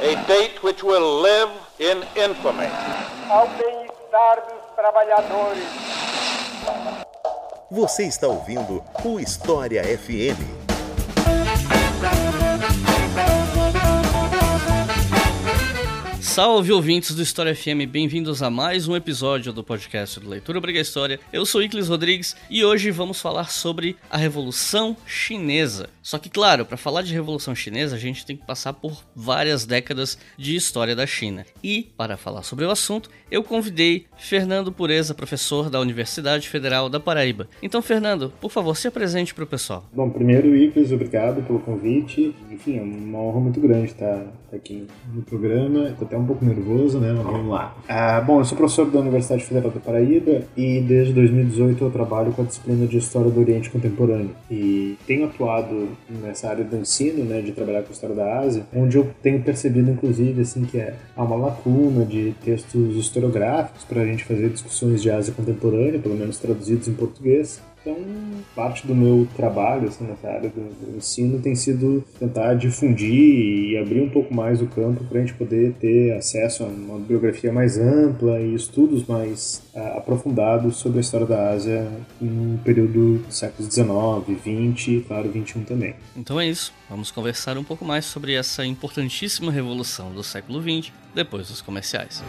A date which will live in infamy. Ao bem-estar dos trabalhadores. Você está ouvindo o História FM. Salve ouvintes do História FM, bem-vindos a mais um episódio do podcast do Leitura Obriga História. Eu sou Iclis Rodrigues e hoje vamos falar sobre a Revolução Chinesa. Só que, claro, para falar de Revolução Chinesa, a gente tem que passar por várias décadas de história da China. E, para falar sobre o assunto, eu convidei Fernando Pureza, professor da Universidade Federal da Paraíba. Então, Fernando, por favor, se apresente para o pessoal. Bom, primeiro, Iclis, obrigado pelo convite. Enfim, é uma honra muito grande estar aqui no programa. Estou até um pouco nervoso, né? Mas vamos lá. Ah, bom, eu sou professor da Universidade Federal da Paraíba e desde 2018 eu trabalho com a disciplina de História do Oriente Contemporâneo. E tenho atuado nessa área do ensino, né, de trabalhar com História da Ásia, onde eu tenho percebido, inclusive, assim, que é, há uma lacuna de textos historiográficos para a gente fazer discussões de Ásia contemporânea, pelo menos traduzidos em português. Então, parte do meu trabalho assim, nessa área do, ensino tem sido tentar difundir e abrir um pouco mais o campo para a gente poder ter acesso a uma biografia mais ampla e estudos mais uh, aprofundados sobre a história da Ásia no período do século XIX, XX e, claro, XXI também. Então é isso. Vamos conversar um pouco mais sobre essa importantíssima revolução do século XX depois dos comerciais.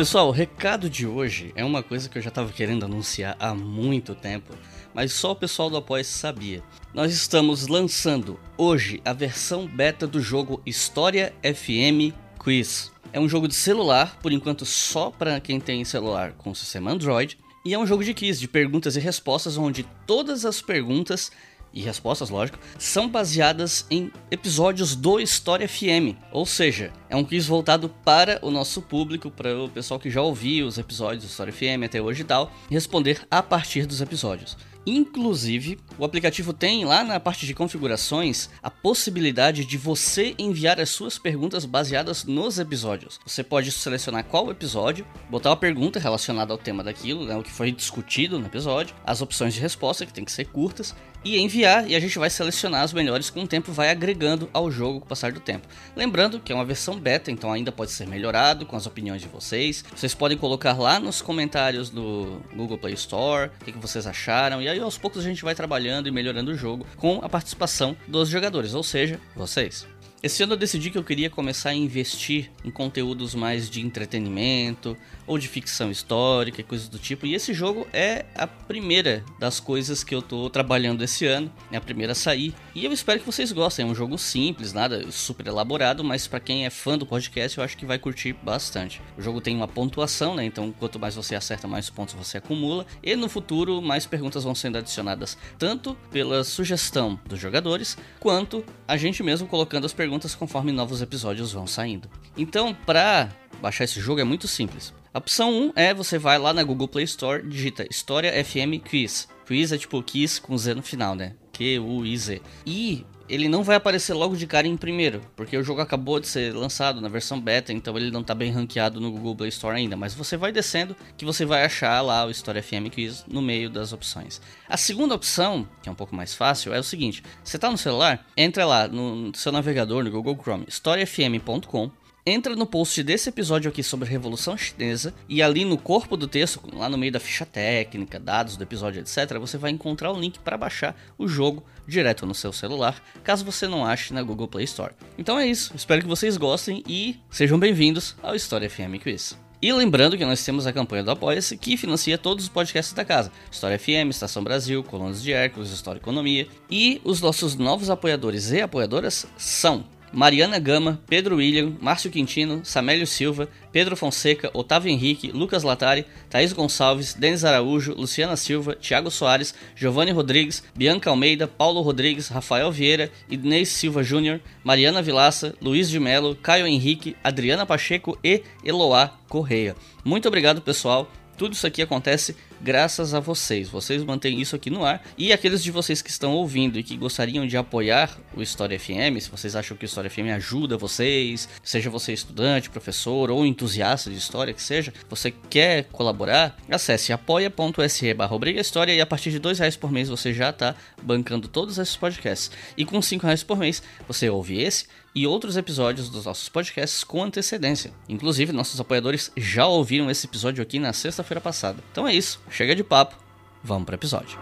Pessoal, o recado de hoje é uma coisa que eu já estava querendo anunciar há muito tempo, mas só o pessoal do Apoia sabia. Nós estamos lançando hoje a versão beta do jogo História FM Quiz. É um jogo de celular, por enquanto só para quem tem celular com sistema Android, e é um jogo de quiz, de perguntas e respostas, onde todas as perguntas e respostas, lógico, são baseadas em episódios do História FM. Ou seja, é um quiz voltado para o nosso público, para o pessoal que já ouviu os episódios do História FM até hoje e tal, responder a partir dos episódios. Inclusive, o aplicativo tem lá na parte de configurações a possibilidade de você enviar as suas perguntas baseadas nos episódios. Você pode selecionar qual episódio, botar uma pergunta relacionada ao tema daquilo, né, o que foi discutido no episódio, as opções de resposta que tem que ser curtas e enviar e a gente vai selecionar as melhores com o tempo vai agregando ao jogo com o passar do tempo. Lembrando que é uma versão beta, então ainda pode ser melhorado com as opiniões de vocês. Vocês podem colocar lá nos comentários do Google Play Store o que, vocês acharam e aí aos poucos a gente vai trabalhando e melhorando o jogo com a participação dos jogadores, ou seja, vocês. Esse ano eu decidi que eu queria começar a investir em conteúdos mais de entretenimento ou de ficção histórica e coisas do tipo. E esse jogo é a primeira das coisas que eu tô trabalhando esse ano, é a primeira a sair. E eu espero que vocês gostem. É um jogo simples, nada super elaborado, mas para quem é fã do podcast, eu acho que vai curtir bastante. O jogo tem uma pontuação, né? Então, quanto mais você acerta, mais pontos você acumula. E no futuro, mais perguntas vão sendo adicionadas, tanto pela sugestão dos jogadores, quanto a gente mesmo colocando as perguntas conforme novos episódios vão saindo. Então, para baixar esse jogo é muito simples. A opção 1 é você vai lá na Google Play Store, digita História FM Quiz. Quiz é tipo Quiz com Z no final, né? Q-U-I-Z. E ele não vai aparecer logo de cara em primeiro, porque o jogo acabou de ser lançado na versão beta, então ele não está bem ranqueado no Google Play Store ainda, mas você vai descendo que você vai achar lá o História FM Quiz no meio das opções. A segunda opção, que é um pouco mais fácil, é o seguinte: você está no celular, entra lá no seu navegador no Google Chrome, historiafm.com entra no post desse episódio aqui sobre a Revolução Chinesa e ali no corpo do texto, lá no meio da ficha técnica, dados do episódio, etc., você vai encontrar o link para baixar o jogo direto no seu celular, caso você não ache na Google Play Store. Então é isso, espero que vocês gostem e sejam bem-vindos ao História FM Quiz. E lembrando que nós temos a campanha do Apoia-se que financia todos os podcasts da casa: História FM, Estação Brasil, Colunas de Hércules, História e Economia. E os nossos novos apoiadores e apoiadoras são Mariana Gama, Pedro William, Márcio Quintino, Samélio Silva, Pedro Fonseca, Otávio Henrique, Lucas Latari, Thaís Gonçalves, Denis Araújo, Luciana Silva, Thiago Soares, Giovanni Rodrigues, Bianca Almeida, Paulo Rodrigues, Rafael Vieira, Idnei Silva Júnior, Mariana Vilaça, Luiz de Melo, Caio Henrique, Adriana Pacheco e Eloá Correia. Muito obrigado, pessoal. Tudo isso aqui acontece graças a vocês. Vocês mantêm isso aqui no ar. E aqueles de vocês que estão ouvindo e que gostariam de apoiar o História FM, se vocês acham que o História FM ajuda vocês, seja você estudante, professor ou entusiasta de história que seja, você quer colaborar, acesse apoia.se barra História e a partir de dois reais por mês você já está bancando todos esses podcasts. E com cinco reais por mês você ouve esse e outros episódios dos nossos podcasts com antecedência. Inclusive, nossos apoiadores já ouviram esse episódio aqui na sexta-feira passada. Então é isso, chega de papo, vamos para o episódio.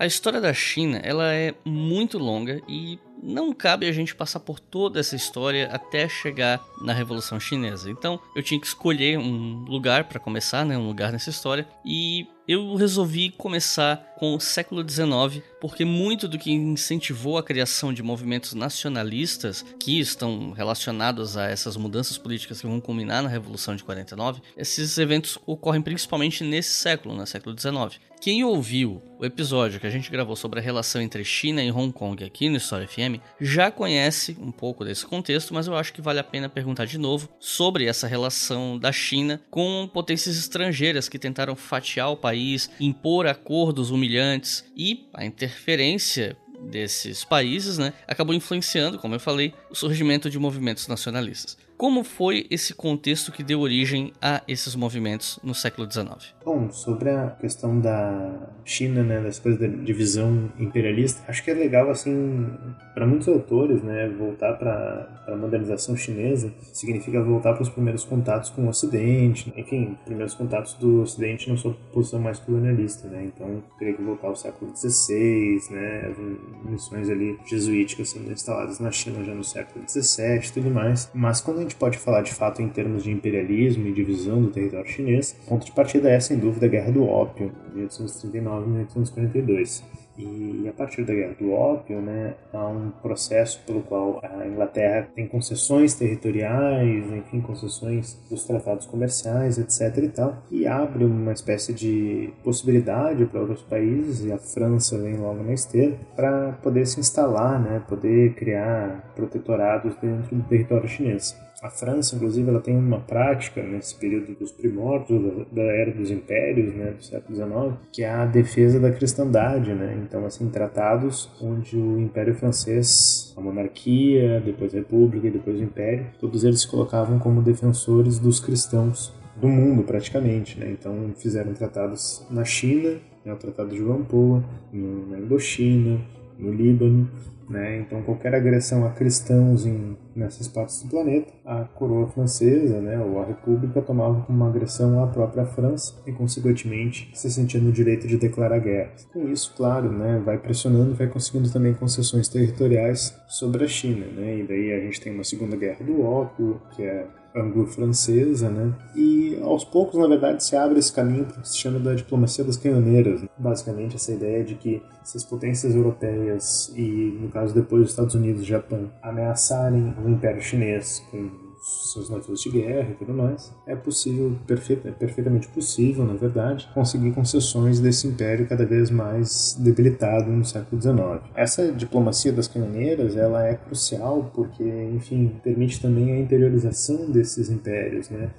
A história da China, ela é muito longa e não cabe a gente passar por toda essa história até chegar na Revolução Chinesa. Então, eu tinha que escolher um lugar para começar, né, um lugar nessa história, e eu resolvi começar com o século XIX, porque muito do que incentivou a criação de movimentos nacionalistas que estão relacionados a essas mudanças políticas que vão culminar na Revolução de 49, esses eventos ocorrem principalmente nesse século, no século XIX. Quem ouviu o episódio que a gente gravou sobre a relação entre China e Hong Kong aqui no História FM já conhece um pouco desse contexto, mas eu acho que vale a pena perguntar de novo sobre essa relação da China com potências estrangeiras que tentaram fatiar o país, impor acordos humilhantes e a interferência desses países, né, acabou influenciando, como eu falei, o surgimento de movimentos nacionalistas. Como foi esse contexto que deu origem a esses movimentos no século XIX? Bom, sobre a questão da China, né, das coisas da divisão imperialista, acho que é legal, assim, para muitos autores, né, voltar para a modernização chinesa significa voltar para os primeiros contatos com o Ocidente, enfim, primeiros contatos do Ocidente na sua posição mais colonialista, né, então teria que voltar ao século XVI, né, missões ali jesuíticas sendo instaladas na China já no século XVII e tudo mais, mas quando gente pode falar de fato em termos de imperialismo e divisão do território chinês, ponto de partida é sem dúvida a Guerra do Ópio, de 1839 e 1842. E a partir da Guerra do Ópio, né, há um processo pelo qual a Inglaterra tem concessões territoriais, enfim, concessões dos tratados comerciais, etc. e tal, e abre uma espécie de possibilidade para outros países, e a França vem logo na esteira, para poder se instalar, né, poder criar protetorados dentro do território chinês. A França, inclusive, ela tem uma prática nesse período dos primórdios da, era dos impérios, né, do século XIX, que é a defesa da cristandade, né? Então, assim, tratados onde o Império Francês, a monarquia, depois a República e depois o Império, todos eles se colocavam como defensores dos cristãos do mundo, praticamente, né? Então, fizeram tratados na China, né, o Tratado de Wampoa, na Indochina, no Líbano, né? Então, qualquer agressão a cristãos em, nessas partes do planeta, a coroa francesa né, ou a república tomava como uma agressão à própria França e, consequentemente, se sentia no direito de declarar guerra. Com isso, claro, né, vai pressionando vai conseguindo também concessões territoriais sobre a China. Né? E daí a gente tem uma segunda guerra do ópio, que é anglo-francesa, né? E aos poucos, na verdade, se abre esse caminho que se chama da diplomacia das canhoneiras. Né? Basicamente, essa ideia de que se as potências europeias e, no caso, depois os Estados Unidos e Japão ameaçarem o Império Chinês com seus navios de guerra e tudo mais, é possível, perfeita, é perfeitamente possível, na verdade, conseguir concessões desse império cada vez mais debilitado no século XIX. Essa diplomacia das canhoneiras, ela é crucial porque, enfim, permite também a interiorização desses impérios, né?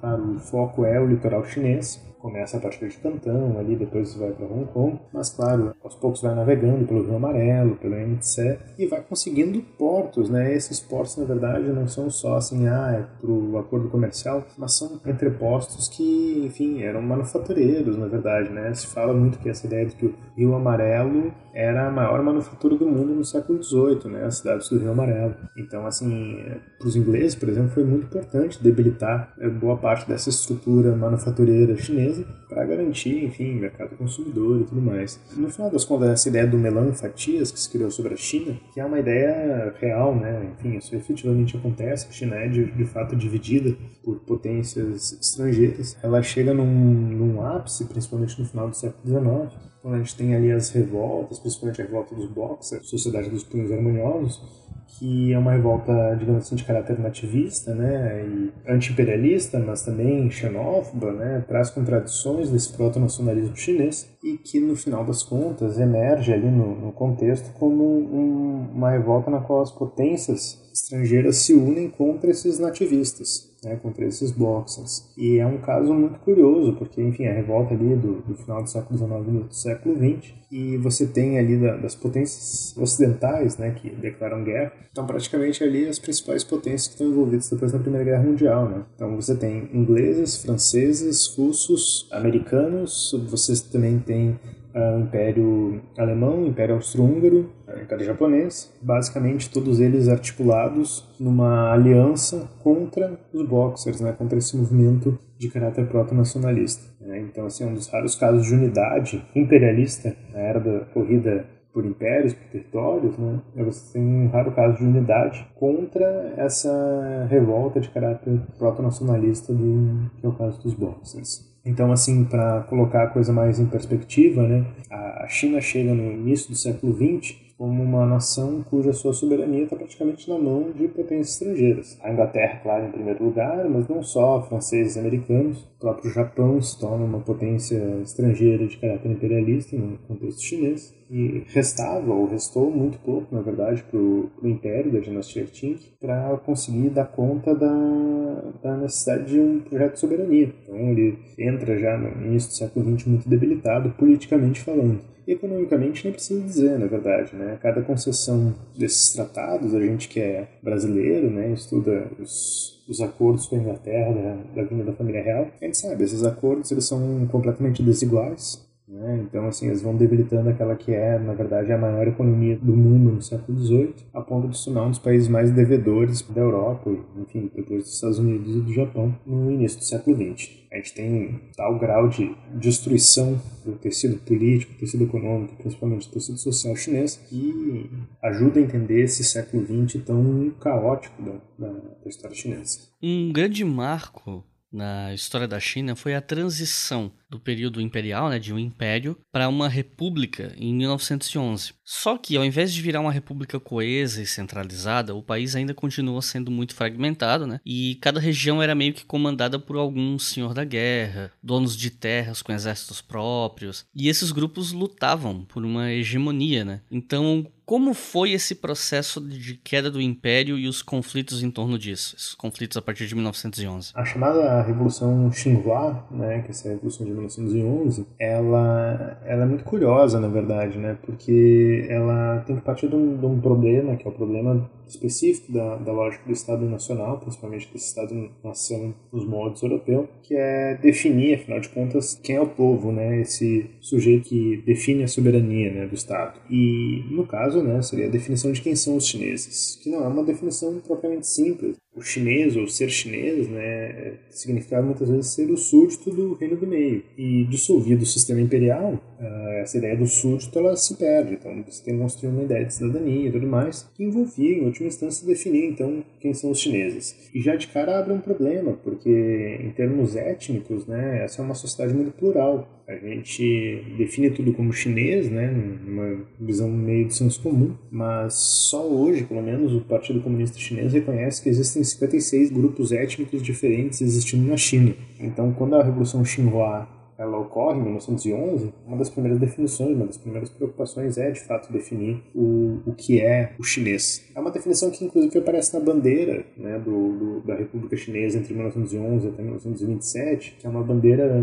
Claro, o foco é o litoral chinês, começa a partir de Cantão, ali depois vai para Hong Kong, mas claro, aos poucos vai navegando pelo Rio Amarelo, pelo Yangtze e vai conseguindo portos, né? Esses portos na verdade não são só assim, ah, é pro acordo comercial, mas são entrepostos que, enfim, eram manufatureiros, na verdade, né? Se fala muito que essa ideia de que o Rio Amarelo era a maior manufatura do mundo no século XVIII, né? As cidades do Rio Amarelo. Então, assim, para os ingleses, por exemplo, foi muito importante debilitar eh, boa parte dessa estrutura manufatureira chinesa para garantir, enfim, mercado consumidor e tudo mais. No final das contas, essa ideia do melão fatias que se criou sobre a China, que é uma ideia real, né? Enfim, isso efetivamente acontece. A China é de, de fato dividida por potências estrangeiras. Ela chega num, num ápice, principalmente no final do século XIX, quando a gente tem ali as revoltas, principalmente a revolta dos Boxers, Sociedade dos Punhos Harmoniosos, que é uma revolta, digamos assim, de caráter nativista, né, e anti-imperialista, mas também xenófoba, né, traz contradições desse proto-nacionalismo chinês e que, no final das contas, emerge ali no, no contexto como um, uma revolta na qual as potências estrangeiras se unem contra esses nativistas, né, contra esses boxers. E é um caso muito curioso, porque, enfim, a revolta ali do, do final do século XIX e do século XX, e você tem ali da, das potências ocidentais, né, que declaram guerra, então praticamente ali as principais potências que estão envolvidas depois da Primeira Guerra Mundial, né. Então você tem ingleses, franceses, russos, americanos, você também tem o Império Alemão, o Império Austro-Húngaro, o Império Japonês, basicamente todos eles articulados numa aliança contra os Boxers, né, contra esse movimento de caráter proto-nacionalista. Né? Então, assim, é um dos raros casos de unidade imperialista na era da corrida por impérios, por territórios, né? Você tem um raro caso de unidade contra essa revolta de caráter proto-nacionalista que é o caso dos Boxers. Então, assim, para colocar a coisa mais em perspectiva, né, a China chega no início do século XX como uma nação cuja sua soberania está praticamente na mão de potências estrangeiras. A Inglaterra, claro, em primeiro lugar, mas não só, franceses e americanos. O próprio Japão se torna uma potência estrangeira de caráter imperialista no contexto chinês. E restava, ou restou muito pouco, na verdade, para o império da dinastia Qing para conseguir dar conta da, da necessidade de um projeto de soberania. Então ele entra já no início do século XX muito debilitado, politicamente falando. Economicamente nem precisa dizer, na verdade, né? Cada concessão desses tratados, a gente que é brasileiro, né, estuda os, os acordos com a Inglaterra da, da vinda da família real, a gente sabe, esses acordos eles são completamente desiguais, né? Então, assim, eles vão debilitando aquela que é, na verdade, a maior economia do mundo no século XVIII, a ponto de se tornar um dos países mais devedores da Europa, enfim, depois dos Estados Unidos e do Japão, no início do século XX. A gente tem tal grau de destruição do tecido político, do tecido econômico, principalmente do tecido social chinês, que ajuda a entender esse século XX tão caótico da, da, da história chinesa. Um grande marco na história da China foi a transição do período imperial, né, de um império, para uma república em 1911. Só que, ao invés de virar uma república coesa e centralizada, o país ainda continua sendo muito fragmentado, né, e cada região era meio que comandada por algum senhor da guerra, donos de terras com exércitos próprios, e esses grupos lutavam por uma hegemonia, né. Então, como foi esse processo de queda do império e os conflitos em torno disso? Esses conflitos a partir de 1911? A chamada Revolução Xinhua, né, que é essa revolução de 1911, ela, ela é muito curiosa, na verdade, né, porque ela tem que partir de um, de um problema, que é o problema específico da, da lógica do Estado Nacional, principalmente desse Estado-nação nos moldes europeu, que é definir, afinal de contas, quem é o povo, né, esse sujeito que define a soberania né, do Estado. E, no caso, né, seria a definição de quem são os chineses, que não é uma definição propriamente simples o chinês ou ser chinês, né, significava muitas vezes ser o súdito do reino do meio. E dissolvido o sistema imperial, ah, essa ideia do súdito ela se perde. Então você tem que construir uma ideia de cidadania e tudo mais, que envolvia, em última instância, definir então quem são os chineses. E já de cara abre um problema, porque em termos étnicos, né, essa é uma sociedade muito plural. A gente define tudo como chinês, né, numa visão meio de senso comum, mas só hoje, pelo menos, o Partido Comunista Chinês reconhece que existem 56 grupos étnicos diferentes existindo na China. Então, quando a Revolução Xinhua ocorre em 1911, uma das primeiras definições, uma das primeiras preocupações é, de fato, definir o, o que é o chinês. É uma definição que, inclusive, aparece na bandeira né, do, do, da República Chinesa entre 1911 até 1927, que é uma bandeira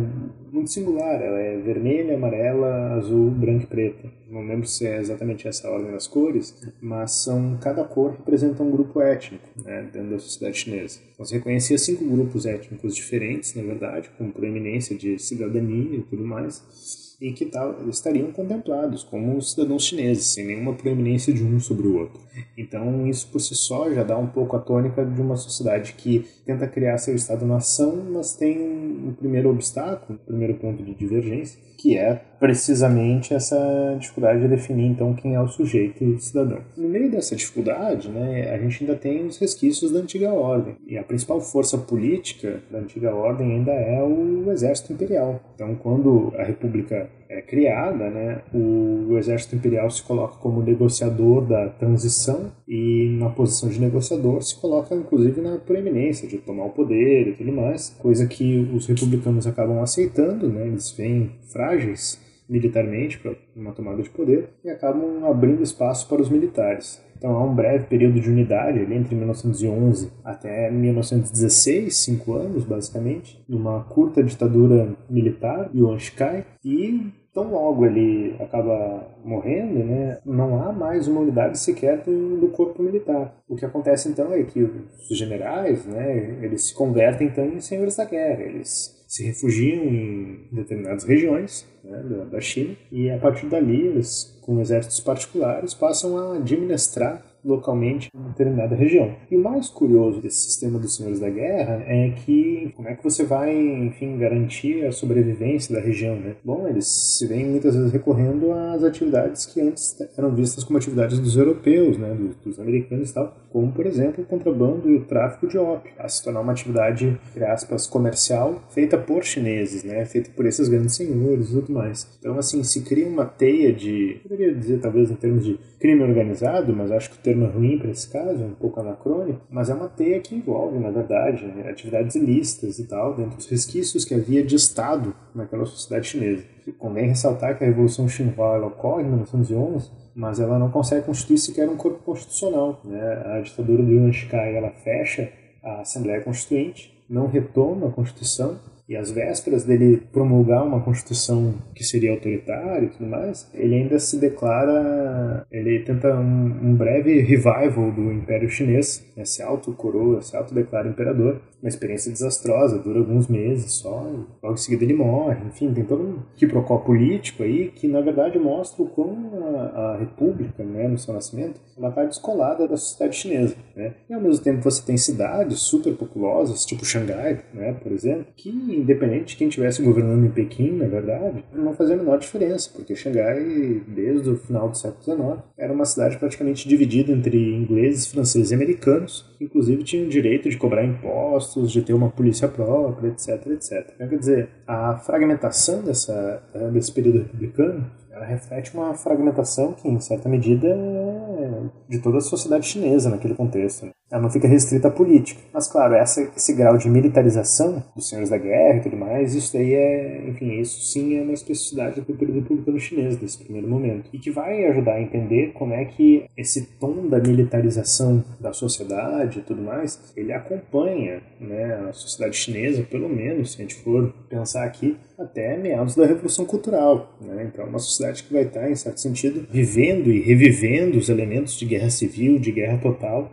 muito singular. Ela é vermelha, amarela, azul, branca e preta. Não lembro se é exatamente essa a ordem das cores, mas são cada cor representa um grupo étnico né, dentro da sociedade chinesa. Então, você reconhecia cinco grupos étnicos diferentes, na verdade, com proeminência de cidadania e tudo mais, e que tal, estariam contemplados como cidadãos chineses, sem nenhuma proeminência de um sobre o outro. Então, isso por si só já dá um pouco a tônica de uma sociedade que tenta criar seu Estado-nação, mas tem um primeiro obstáculo, um primeiro ponto de divergência, que é precisamente essa dificuldade de definir então quem é o sujeito cidadão. No meio dessa dificuldade, né, a gente ainda tem os resquícios da antiga ordem e a principal força política da antiga ordem ainda é o exército imperial. Então, quando a república é criada, né, o, o, exército imperial se coloca como negociador da transição e na posição de negociador se coloca inclusive na proeminência de tomar o poder e tudo mais, coisa que os republicanos acabam aceitando, né, eles vêm frágeis militarmente para uma tomada de poder e acabam abrindo espaço para os militares. Então há um breve período de unidade ali entre 1911 até 1916, cinco anos basicamente, numa curta ditadura militar, Yuan Shikai, e tão logo ele acaba morrendo, né, não há mais uma unidade sequer do, do, corpo militar. O que acontece então é que os generais, né, eles se convertem então em senhores da guerra, eles se refugiam em determinadas regiões né, da, China e a partir dali eles, com exércitos particulares, passam a administrar localmente em determinada região. E o mais curioso desse sistema dos senhores da guerra é que como é que você vai, enfim, garantir a sobrevivência da região, né? Bom, eles se vêm muitas vezes recorrendo às atividades que antes eram vistas como atividades dos europeus, né, dos, dos americanos e tal, como por exemplo o contrabando e o tráfico de ópio, a se tornar uma atividade, entre aspas, comercial feita por chineses, né, feita por esses grandes senhores e tudo mais. Então, assim, se cria uma teia de, poderia dizer talvez em termos de crime organizado, mas acho que o termo é ruim para esse caso, é um pouco anacrônico, mas é uma teia que envolve, na verdade, atividades ilícitas e tal, dentro dos resquícios que havia de Estado naquela sociedade chinesa. Convém ressaltar que a Revolução Xinhua ocorre em 1911, mas ela não consegue constituir sequer um corpo constitucional. Né? A ditadura do Yuan Shikai ela fecha a Assembleia Constituinte, não retoma a Constituição, e às vésperas dele promulgar uma constituição que seria autoritária e tudo mais, ele ainda se declara, ele tenta um, um breve revival do Império Chinês, né, se auto-coroa, se auto-declara imperador, uma experiência desastrosa, dura alguns meses só, e logo em seguida ele morre, enfim, tem todo um quiprocó político aí que na verdade mostra o quão a, a república, né, no seu nascimento, ela está descolada da sociedade chinesa, né, e ao mesmo tempo você tem cidades super populosas, tipo Xangai, né, por exemplo, que independente de quem estivesse governando em Pequim, na verdade, não fazia a menor diferença, porque Xangai, desde o final do século XIX, era uma cidade praticamente dividida entre ingleses, franceses e americanos, inclusive tinham o direito de cobrar impostos, de ter uma polícia própria, etc, etc. Então, quer dizer, a fragmentação dessa, desse período republicano ela reflete uma fragmentação que, em certa medida, é de toda a sociedade chinesa naquele contexto. Ela não fica restrita à política. Mas, claro, essa, esse grau de militarização dos senhores da guerra e tudo mais, isso daí é, enfim, isso sim é uma especificidade do período republicano chinês, desse primeiro momento. E que vai ajudar a entender como é que esse tom da militarização da sociedade e tudo mais, ele acompanha né, a sociedade chinesa, pelo menos, se a gente for pensar aqui, até meados da Revolução Cultural. Né? Então, é uma sociedade que vai estar, em certo sentido, vivendo e revivendo os elementos de guerra civil, de guerra total,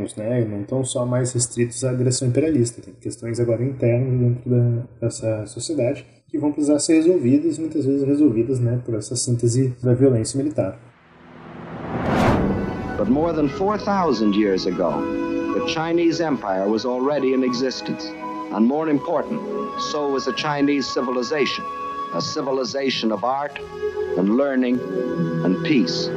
internos, né? não estão só mais restritos à agressão imperialista. Tem questões agora internas dentro da, dessa sociedade que vão precisar ser resolvidas, muitas vezes resolvidas né, por essa síntese da violência militar. But more than 4,000 years ago, the Chinese Empire was already in existence. And more important, so was the Chinese civilization, a civilization of art and learning and peace.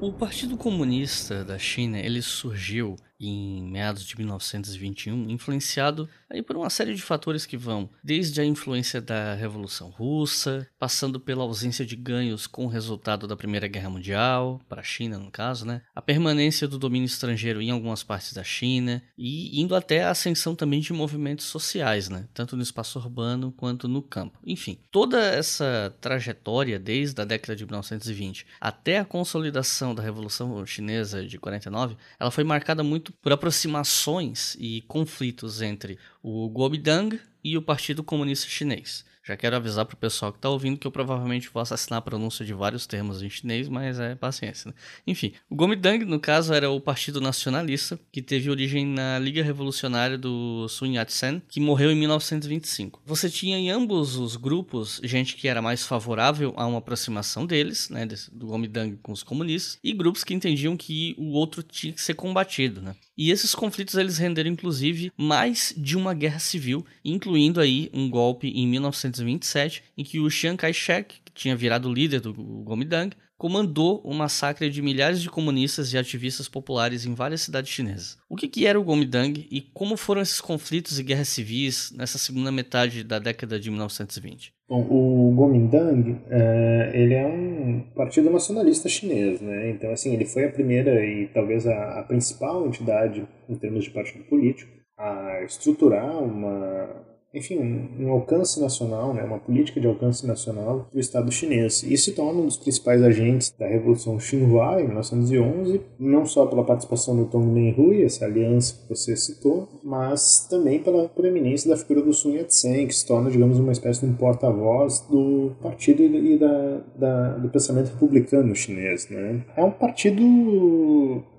O Partido Comunista da China, ele surgiu em meados de 1921, influenciado aí por uma série de fatores que vão desde a influência da Revolução Russa, passando pela ausência de ganhos com o resultado da Primeira Guerra Mundial, para a China no caso, né? A permanência do domínio estrangeiro em algumas partes da China e indo até a ascensão também de movimentos sociais, né? Tanto no espaço urbano quanto no campo. Enfim, toda essa trajetória desde a década de 1920 até a consolidação da Revolução Chinesa de 49, ela foi marcada muito por aproximações e conflitos entre o Kuomintang e o Partido Comunista Chinês. Já quero avisar pro pessoal que tá ouvindo que eu provavelmente vou assassinar a pronúncia de vários termos em chinês, mas é paciência, né? Enfim, o Kuomintang, no caso, era o partido nacionalista que teve origem na Liga Revolucionária do Sun Yat-sen, que morreu em 1925. Você tinha em ambos os grupos gente que era mais favorável a uma aproximação deles, né, do Kuomintang com os comunistas, e grupos que entendiam que o outro tinha que ser combatido, né? E esses conflitos eles renderam inclusive mais de uma guerra civil, incluindo aí um golpe em 1927 em que o Chiang Kai-shek, que tinha virado líder do Kuomintang, comandou o massacre de milhares de comunistas e ativistas populares em várias cidades chinesas. O que, que era o Kuomintang e como foram esses conflitos e guerras civis nessa segunda metade da década de 1920? Bom, o Kuomintang, é, ele é um partido nacionalista chinês, né? Então, assim, ele foi a primeira e talvez a, a principal entidade em termos de partido político a estruturar uma enfim, um, alcance nacional, né, uma política de alcance nacional do Estado chinês. E se torna um dos principais agentes da Revolução Xinhua em 1911, não só pela participação do Tongmei-Hui, essa aliança que você citou, mas também pela proeminência da figura do Sun Yat-sen, que se torna, digamos, uma espécie de um porta-voz do partido e da, da, do pensamento republicano chinês. Né? É um partido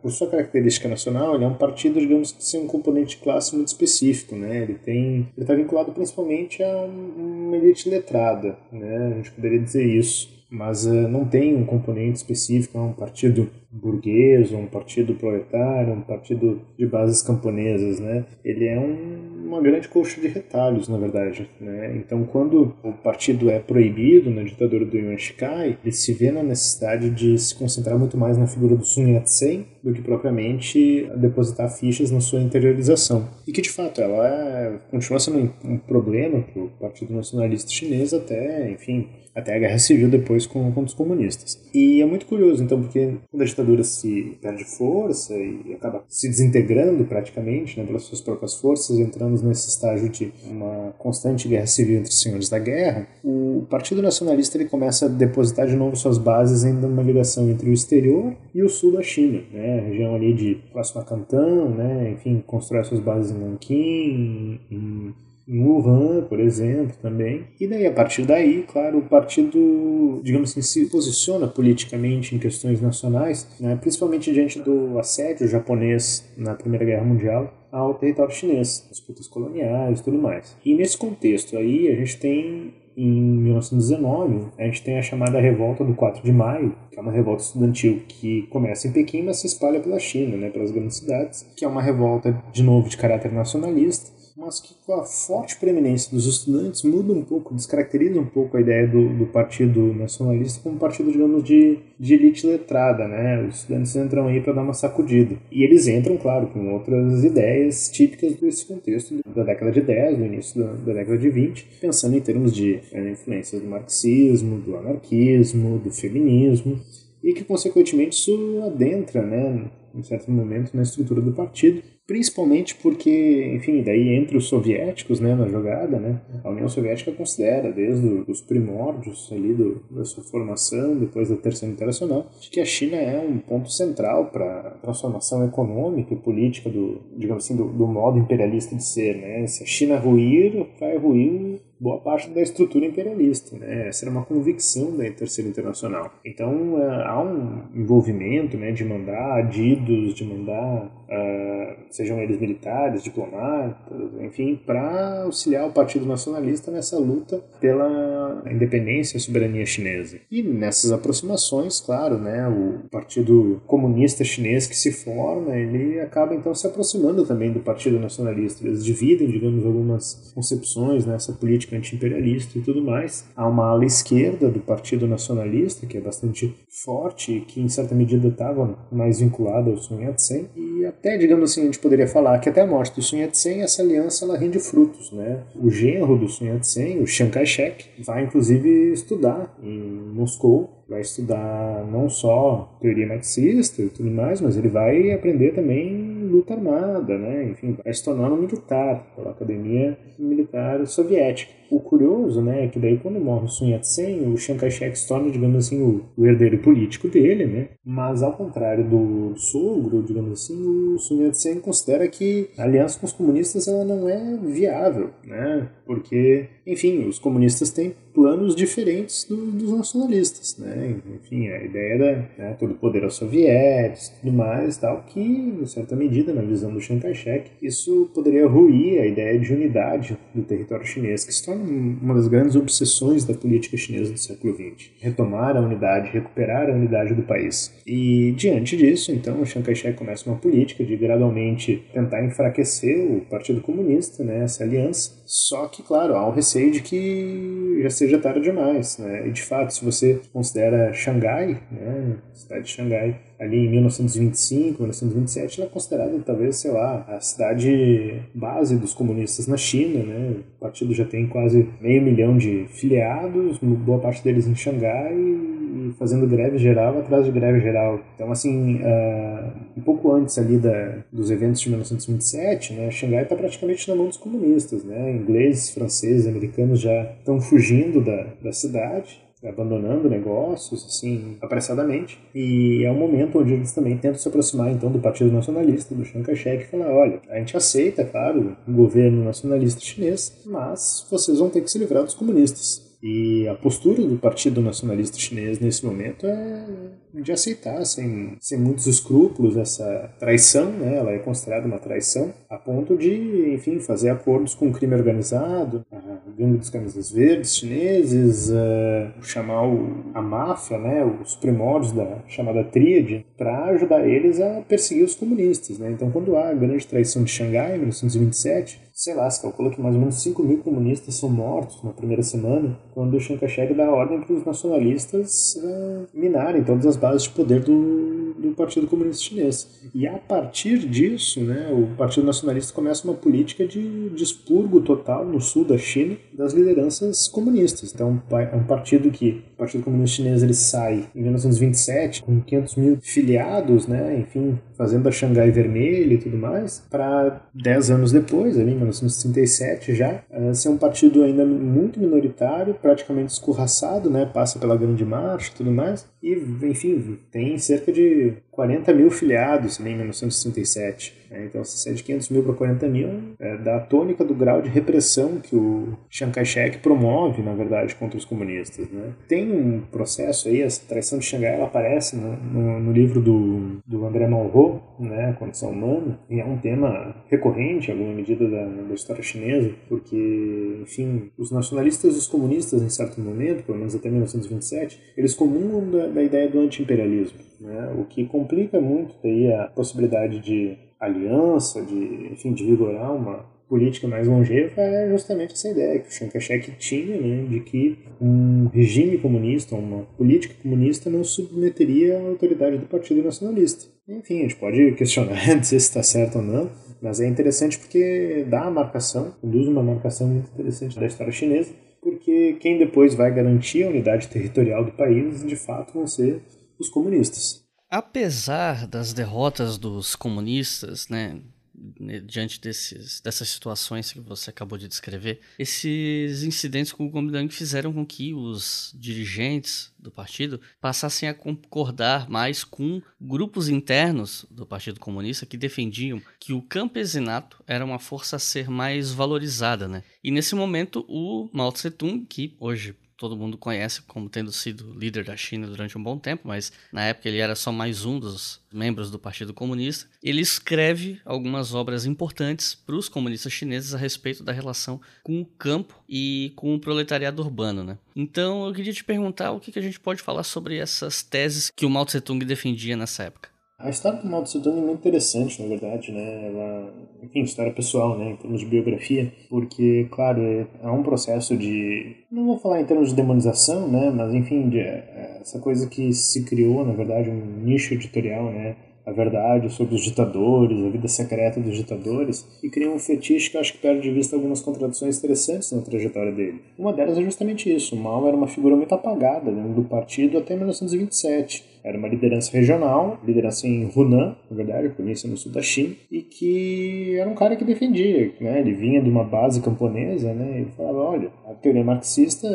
por sua característica nacional, ele é um partido, digamos, que tem um componente de classe muito específico, né? Ele está vinculado principalmente a uma elite letrada, né? A gente poderia dizer isso, mas uh, não tem um componente específico, é um partido burguês, um partido proletário, um partido de bases camponesas, né? Ele é um uma grande colcha de retalhos, na verdade. Né? Então, quando o partido é proibido na ditadura do Yuan Shikai, ele se vê na necessidade de se concentrar muito mais na figura do Sun Yat-sen do que propriamente depositar fichas na sua interiorização. E que, de fato, ela é, continua sendo um problema para o Partido Nacionalista Chinês até, enfim, até a guerra civil depois com, com os comunistas. E é muito curioso, então, porque quando a ditadura se perde força e acaba se desintegrando praticamente né, pelas suas próprias forças, entramos nesse estágio de uma constante guerra civil entre os senhores da guerra, o Partido Nacionalista ele começa a depositar de novo suas bases em uma ligação entre o exterior e o sul da China, né, a região ali de próximo a Canton, né, enfim, constrói suas bases em Nanquim, em em Wuhan, por exemplo, também. E daí, a partir daí, claro, o partido, digamos assim, se posiciona politicamente em questões nacionais, né, principalmente diante do assédio japonês na Primeira Guerra Mundial ao território chinês, disputas coloniais e tudo mais. E nesse contexto aí, a gente tem em 1919, a gente tem a chamada Revolta do 4 de Maio, que é uma revolta estudantil que começa em Pequim, mas se espalha pela China, né, pelas grandes cidades, que é uma revolta, de novo, de caráter nacionalista, mas que com a forte preeminência dos estudantes muda um pouco, descaracteriza um pouco a ideia do, do partido nacionalista como um partido, digamos, de, de elite letrada, né? Os estudantes entram aí para dar uma sacudida. E eles entram, claro, com outras ideias típicas desse contexto da década de 10, do início da, da década de 20, pensando em termos de é, influências do marxismo, do anarquismo, do feminismo, e que, consequentemente, isso adentra, né, em certo momento, na estrutura do partido, principalmente porque, enfim, daí entre os soviéticos, né, na jogada, né, a União Soviética considera, desde os primórdios ali do, da sua formação, depois da Terceira Internacional, que a China é um ponto central para a transformação econômica e política do, digamos assim, do, do modo imperialista de ser, né, se a China ruir, vai ruir boa parte da estrutura imperialista. Né? Essa era uma convicção da Terceira Internacional. Então uh, há um envolvimento né, de mandar adidos, de mandar, uh, sejam eles militares, diplomatas, enfim, para auxiliar o Partido Nacionalista nessa luta pela independência e soberania chinesa. E nessas aproximações, claro, né, o Partido Comunista Chinês que se forma, ele acaba então se aproximando também do Partido Nacionalista. Eles dividem, digamos, algumas concepções nessa política política anti-imperialista e tudo mais. Há uma ala esquerda do Partido Nacionalista, que é bastante forte, que em certa medida estava mais vinculada ao Sun Yat-sen. E até, digamos assim, a gente poderia falar que até a morte do Sun Yat-sen, essa aliança ela rende frutos. Né? O genro do Sun Yat-sen, o Chiang Kai-shek, vai inclusive estudar em Moscou vai estudar não só teoria marxista e tudo mais, mas ele vai aprender também luta armada, né? Enfim, vai se tornar um militar pela Academia Militar Soviética. O curioso, né, é que daí quando morre o Sun Yat-sen, o Chiang Kai-shek se torna, digamos assim, o, o, herdeiro político dele, né? Mas ao contrário do sogro, digamos assim, o Sun Yat-sen considera que a aliança com os comunistas ela não é viável, né? Porque, enfim, os comunistas têm planos diferentes do, dos nacionalistas, né? Enfim, a ideia era né, todo o poder aos soviéticos tudo mais, tal, que, em certa medida, na visão do Chiang Kai-shek, isso poderia ruir a ideia de unidade do território chinês, que se torna uma das grandes obsessões da política chinesa do século XX. Retomar a unidade, recuperar a unidade do país. E, diante disso, então, o Chiang Kai-shek começa uma política de gradualmente tentar enfraquecer o Partido Comunista, né, essa aliança, só que, claro, há um receio de que já seja tarde demais. Né? E de fato, se você considera Xangai, né, cidade de Xangai, ali em 1925, 1927, ela é considerada talvez, sei lá, a cidade base dos comunistas na China, né? O partido já tem quase meio milhão de filiados, boa parte deles em Xangai fazendo greve geral atrás de greve geral. Então, assim, uh, um pouco antes ali da, dos eventos de 1927, né, Xangai está praticamente na mão dos comunistas, né? Ingleses, franceses, americanos já estão fugindo da, da cidade abandonando negócios, assim, apressadamente. E é um momento onde eles também tentam se aproximar, então, do Partido Nacionalista, do Chiang Kai-shek, e falar, olha, a gente aceita, claro, o governo nacionalista chinês, mas vocês vão ter que se livrar dos comunistas. E a postura do Partido Nacionalista Chinês nesse momento é de aceitar sem, sem muitos escrúpulos essa traição, né? ela é considerada uma traição, a ponto de, enfim, fazer acordos com o crime organizado, a gangue dos camisas verdes chineses, uh, chamar o, a máfia, né? os primórdios da chamada tríade, para ajudar eles a perseguir os comunistas. Né? Então, quando há a grande traição de Xangai, em 1927, sei lá, se calcula que mais ou menos 5 mil comunistas são mortos na primeira semana, quando o Chiang dá ordem para os nacionalistas uh, minarem todas as bases de poder do, do Partido Comunista Chinês. E a partir disso, né, o Partido Nacionalista começa uma política de, de expurgo total no sul da China das lideranças comunistas. Então, é um partido que, o Partido Comunista Chinês, ele sai em 1927 com 500 mil filiados, né, enfim, fazendo a Xangai Vermelha e tudo mais, para 10 anos depois, ali em 1937 já, uh, ser um partido ainda muito minoritário, praticamente escorraçado, né, passa pela Grande Marcha e tudo mais, e, enfim, tem cerca de 40 mil filiados em 1967. Né? Então, se é de 500 mil para 40 mil, é da tônica do grau de repressão que o Chiang Kai-shek promove, na verdade, contra os comunistas. Né? Tem um processo aí, essa traição de Xangai, ela aparece no, no, no livro do, do André Malraux, né, Condição Humana, e é um tema recorrente, em alguma medida, da, da história chinesa, porque, enfim, os nacionalistas e os comunistas, em certo momento, pelo menos até 1927, eles comungam da, da ideia do anti-imperialismo, né, o que complica muito daí a possibilidade de aliança, de, enfim, de vigorar uma política mais longeva é justamente essa ideia que o Chiang tinha, né, de que um regime comunista, uma política comunista não submeteria a autoridade do Partido Nacionalista. Enfim, a gente pode questionar se está certo ou não, mas é interessante porque dá a marcação, conduz uma marcação muito interessante da história chinesa, porque quem depois vai garantir a unidade territorial do país, de fato, vão ser os comunistas. Apesar das derrotas dos comunistas, né, diante desses, dessas situações que você acabou de descrever, esses incidentes com o Kuomintang fizeram com que os dirigentes do partido passassem a concordar mais com grupos internos do Partido Comunista que defendiam que o campesinato era uma força a ser mais valorizada, né? E nesse momento o Mao Tse Tung, que hoje todo mundo conhece como tendo sido líder da China durante um bom tempo, mas na época ele era só mais um dos membros do Partido Comunista. Ele escreve algumas obras importantes para os comunistas chineses a respeito da relação com o campo e com o proletariado urbano. Né? Então eu queria te perguntar o que a gente pode falar sobre essas teses que o Mao Tse Tung defendia nessa época. A história do Mao Tse Tung é muito interessante, na verdade, né? Ela, enfim, história pessoal, né? Em termos de biografia, porque, claro, é, é um processo de, não vou falar em termos de demonização, né? Mas, enfim, de, é, essa coisa que se criou, na verdade, um nicho editorial, né? a verdade sobre os ditadores, a vida secreta dos ditadores, e cria um fetiche que acho que perde de vista algumas contradições interessantes na trajetória dele. Uma delas é justamente isso: o Mao era uma figura muito apagada dentro do partido até 1927 era uma liderança regional, liderança em Hunan, na verdade, província no sul da China, e que era um cara que defendia, né? Ele vinha de uma base camponesa, né? Ele falava, olha, a teoria marxista,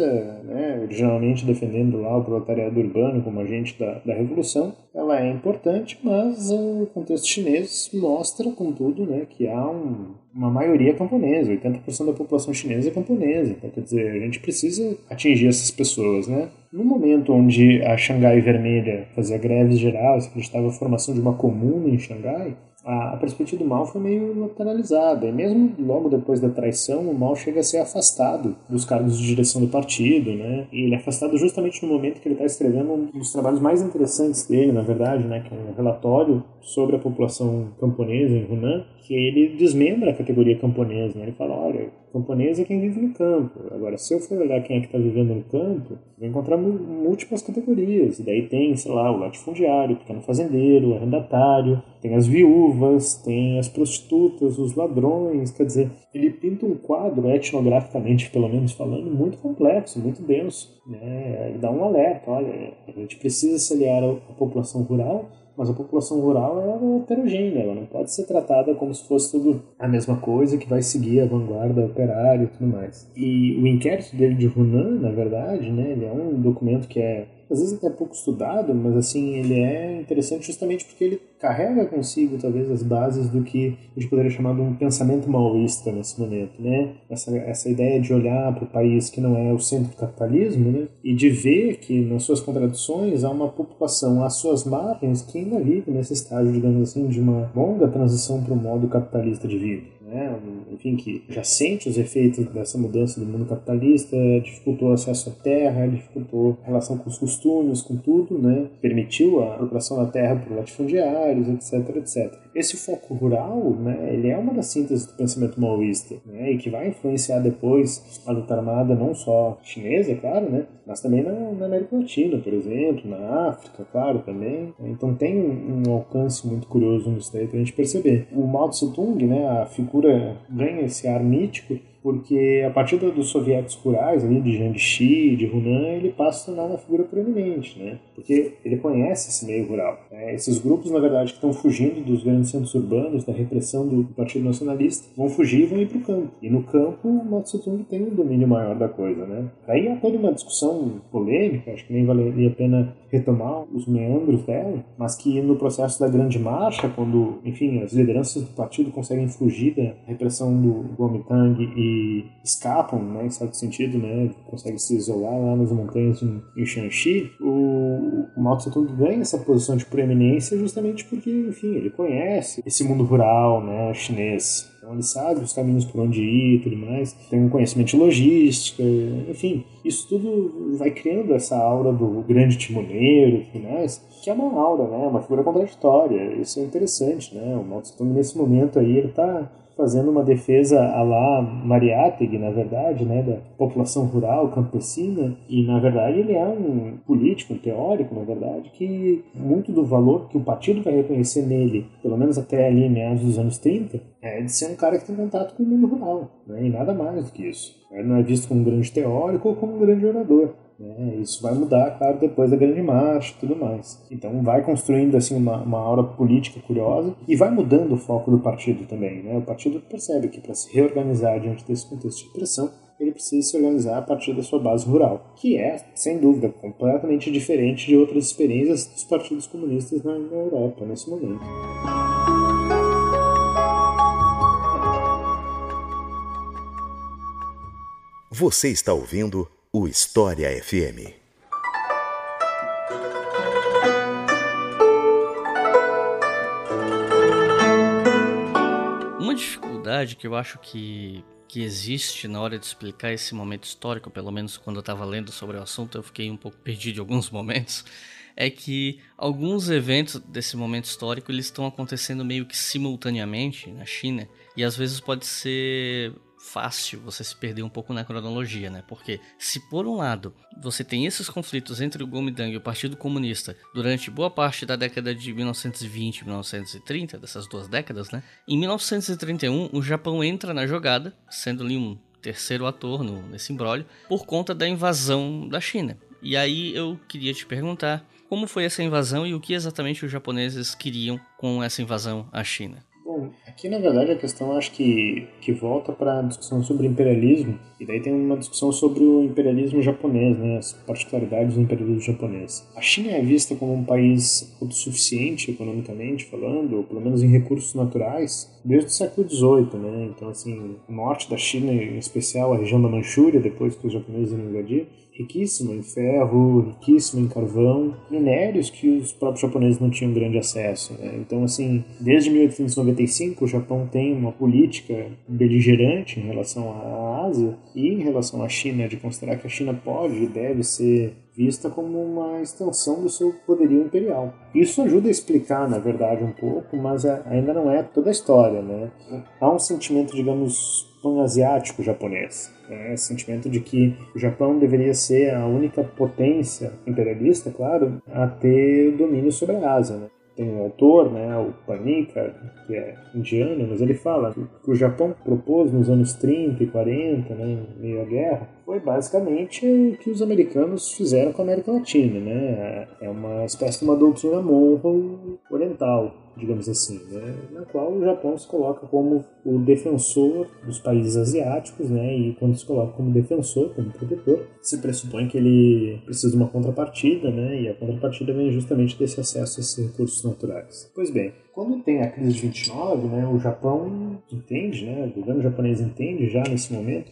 né, originalmente defendendo lá o proletariado urbano como agente da, da revolução, ela é importante, mas o contexto chinês mostra, contudo, né, que há um, uma maioria camponesa, 80% da população chinesa é camponesa. Então, quer dizer, a gente precisa atingir essas pessoas, né? No momento onde a Xangai Vermelha fazia greves gerais, acreditava a formação de uma comuna em Xangai, a, perspectiva do Mao foi meio lateralizada. E mesmo logo depois da traição, o Mao chega a ser afastado dos cargos de direção do partido, né? E ele é afastado justamente no momento que ele está escrevendo um dos trabalhos mais interessantes dele, na verdade, né? Que é um relatório sobre a população camponesa em Hunan, que ele desmembra a categoria camponesa, né? Ele fala, olha, camponês é quem vive no campo. Agora, se eu for olhar quem é que está vivendo no campo, vou encontrar múltiplas categorias. E daí tem, sei lá, o latifundiário, o pequeno fazendeiro, o arrendatário, tem as viúvas, tem as prostitutas, os ladrões. Quer dizer, ele pinta um quadro, etnograficamente pelo menos falando, muito complexo, muito denso. Né? Ele dá um alerta: olha, a gente precisa se aliar à população rural mas a população rural é heterogênea, ela não pode ser tratada como se fosse tudo a mesma coisa que vai seguir a vanguarda operária e tudo mais. E o inquérito dele de Hunan, na verdade, né, ele é um documento que é às vezes até pouco estudado, mas assim, ele é interessante justamente porque ele carrega consigo talvez as bases do que a gente poderia chamar de um pensamento maoísta nesse momento, né? Essa, essa ideia de olhar para o país que não é o centro do capitalismo, né? E de ver que nas suas contradições há uma população às suas margens que ainda vive nesse estágio, digamos assim, de uma longa transição para o modo capitalista de vida né, enfim, que já sente os efeitos dessa mudança do mundo capitalista, dificultou o acesso à terra, dificultou a relação com os costumes, com tudo, né, permitiu a apropriação da terra por latifundiários, etc, etc. Esse foco rural, né, ele é uma das sínteses do pensamento maoísta, né, e que vai influenciar depois a luta armada não só chinesa, claro, né, mas também na, na América Latina, por exemplo, na África, claro, também. Então tem um, um alcance muito curioso nisso daí pra gente perceber. O Mao Tse Tung, né, a figura ganha esse ar mítico porque a partir dos soviéticos rurais, ali de Jiangxi, de Hunan, ele passa a tornar uma figura proeminente, né? Porque ele conhece esse meio rural. Né? Esses grupos, na verdade, que estão fugindo dos grandes centros urbanos, da repressão do Partido Nacionalista, vão fugir e vão ir para o campo. E no campo, Mao Tse Tung tem um domínio maior da coisa, né? Aí há toda uma discussão polêmica, acho que nem valeria a pena retomar os meandros dela, mas que no processo da Grande Marcha, quando, enfim, as lideranças do partido conseguem fugir da repressão do Kuomintang e escapam, né, em certo sentido, né, conseguem se isolar lá nas montanhas em Shanxi, o, o Mao Tse Tung ganha essa posição de preeminência justamente porque, enfim, ele conhece esse mundo rural, né, chinês. Então ele sabe os caminhos por onde ir e tudo mais, tem um conhecimento de logística, enfim, isso tudo vai criando essa aura do grande timoneiro e tudo mais, que é uma aura, né, uma figura contraditória, isso é interessante, né, o Tung nesse momento aí, ele está fazendo uma defesa a lá Mariátegui, na verdade, né, da população rural, campesina, e na verdade ele é um político, um teórico, na verdade, que muito do valor que o partido vai reconhecer nele, pelo menos até ali meados dos anos 30, é de ser um cara que tem contato com o mundo rural, né, e nada mais do que isso. Ele não é visto como um grande teórico ou como um grande orador. Né? Isso vai mudar, claro, depois da grande marcha e tudo mais. Então vai construindo assim uma, uma aura política curiosa e vai mudando o foco do partido também. Né? O partido percebe que para se reorganizar diante desse contexto de pressão, ele precisa se organizar a partir da sua base rural, que é, sem dúvida, completamente diferente de outras experiências dos partidos comunistas na Europa nesse momento. Você está ouvindo o História FM. Uma dificuldade que eu acho que, que existe na hora de explicar esse momento histórico, pelo menos quando eu estava lendo sobre o assunto, eu fiquei um pouco perdido em alguns momentos, é que alguns eventos desse momento histórico eles estão acontecendo meio que simultaneamente na China e às vezes pode ser fácil você se perder um pouco na cronologia, né? Porque se por um lado você tem esses conflitos entre o Kuomintang e o Partido Comunista durante boa parte da década de 1920 e 1930, dessas duas décadas, né? Em 1931 o Japão entra na jogada, sendo ali um terceiro ator no, nesse embrólio, por conta da invasão da China. E aí eu queria te perguntar como foi essa invasão e o que exatamente os japoneses queriam com essa invasão à China. Aqui na verdade a questão acho que, que volta para a discussão sobre imperialismo, e daí tem uma discussão sobre o imperialismo japonês, né, as particularidades do imperialismo japonês. A China é vista como um país autossuficiente economicamente falando, ou pelo menos em recursos naturais, desde o século XVIII, né? Então, assim, o norte da China, em especial a região da Manchúria, depois que os japoneses invadiram, riquíssima em ferro, riquíssima em carvão, minérios que os próprios japoneses não tinham grande acesso. Né? Então, assim, desde 1895 o Japão tem uma política beligerante em relação à Ásia e em relação à China, de considerar que a China pode e deve ser vista como uma extensão do seu poderio imperial. Isso ajuda a explicar, na verdade, um pouco, mas ainda não é toda a história, né? Há um sentimento, digamos, pan-asiático japonês. Né? Esse sentimento de que o Japão deveria ser a única potência imperialista, claro, a ter domínio sobre a Ásia. Né? tem um autor, né, o Panika, que é indiano, mas ele fala que o Japão propôs nos anos 30 e 40, né, meio à guerra, foi basicamente o que os americanos fizeram com a América Latina, né? É uma espécie de uma doutrina Monroe oriental, digamos assim, né? na qual o Japão se coloca como o defensor dos países asiáticos, né? E quando se coloca como defensor, como protetor, se pressupõe que ele precisa de uma contrapartida, né? E a contrapartida vem justamente desse acesso a esses recursos naturais. Pois bem, quando tem a crise de 29, né, o Japão entende, né, o governo japonês entende já nesse momento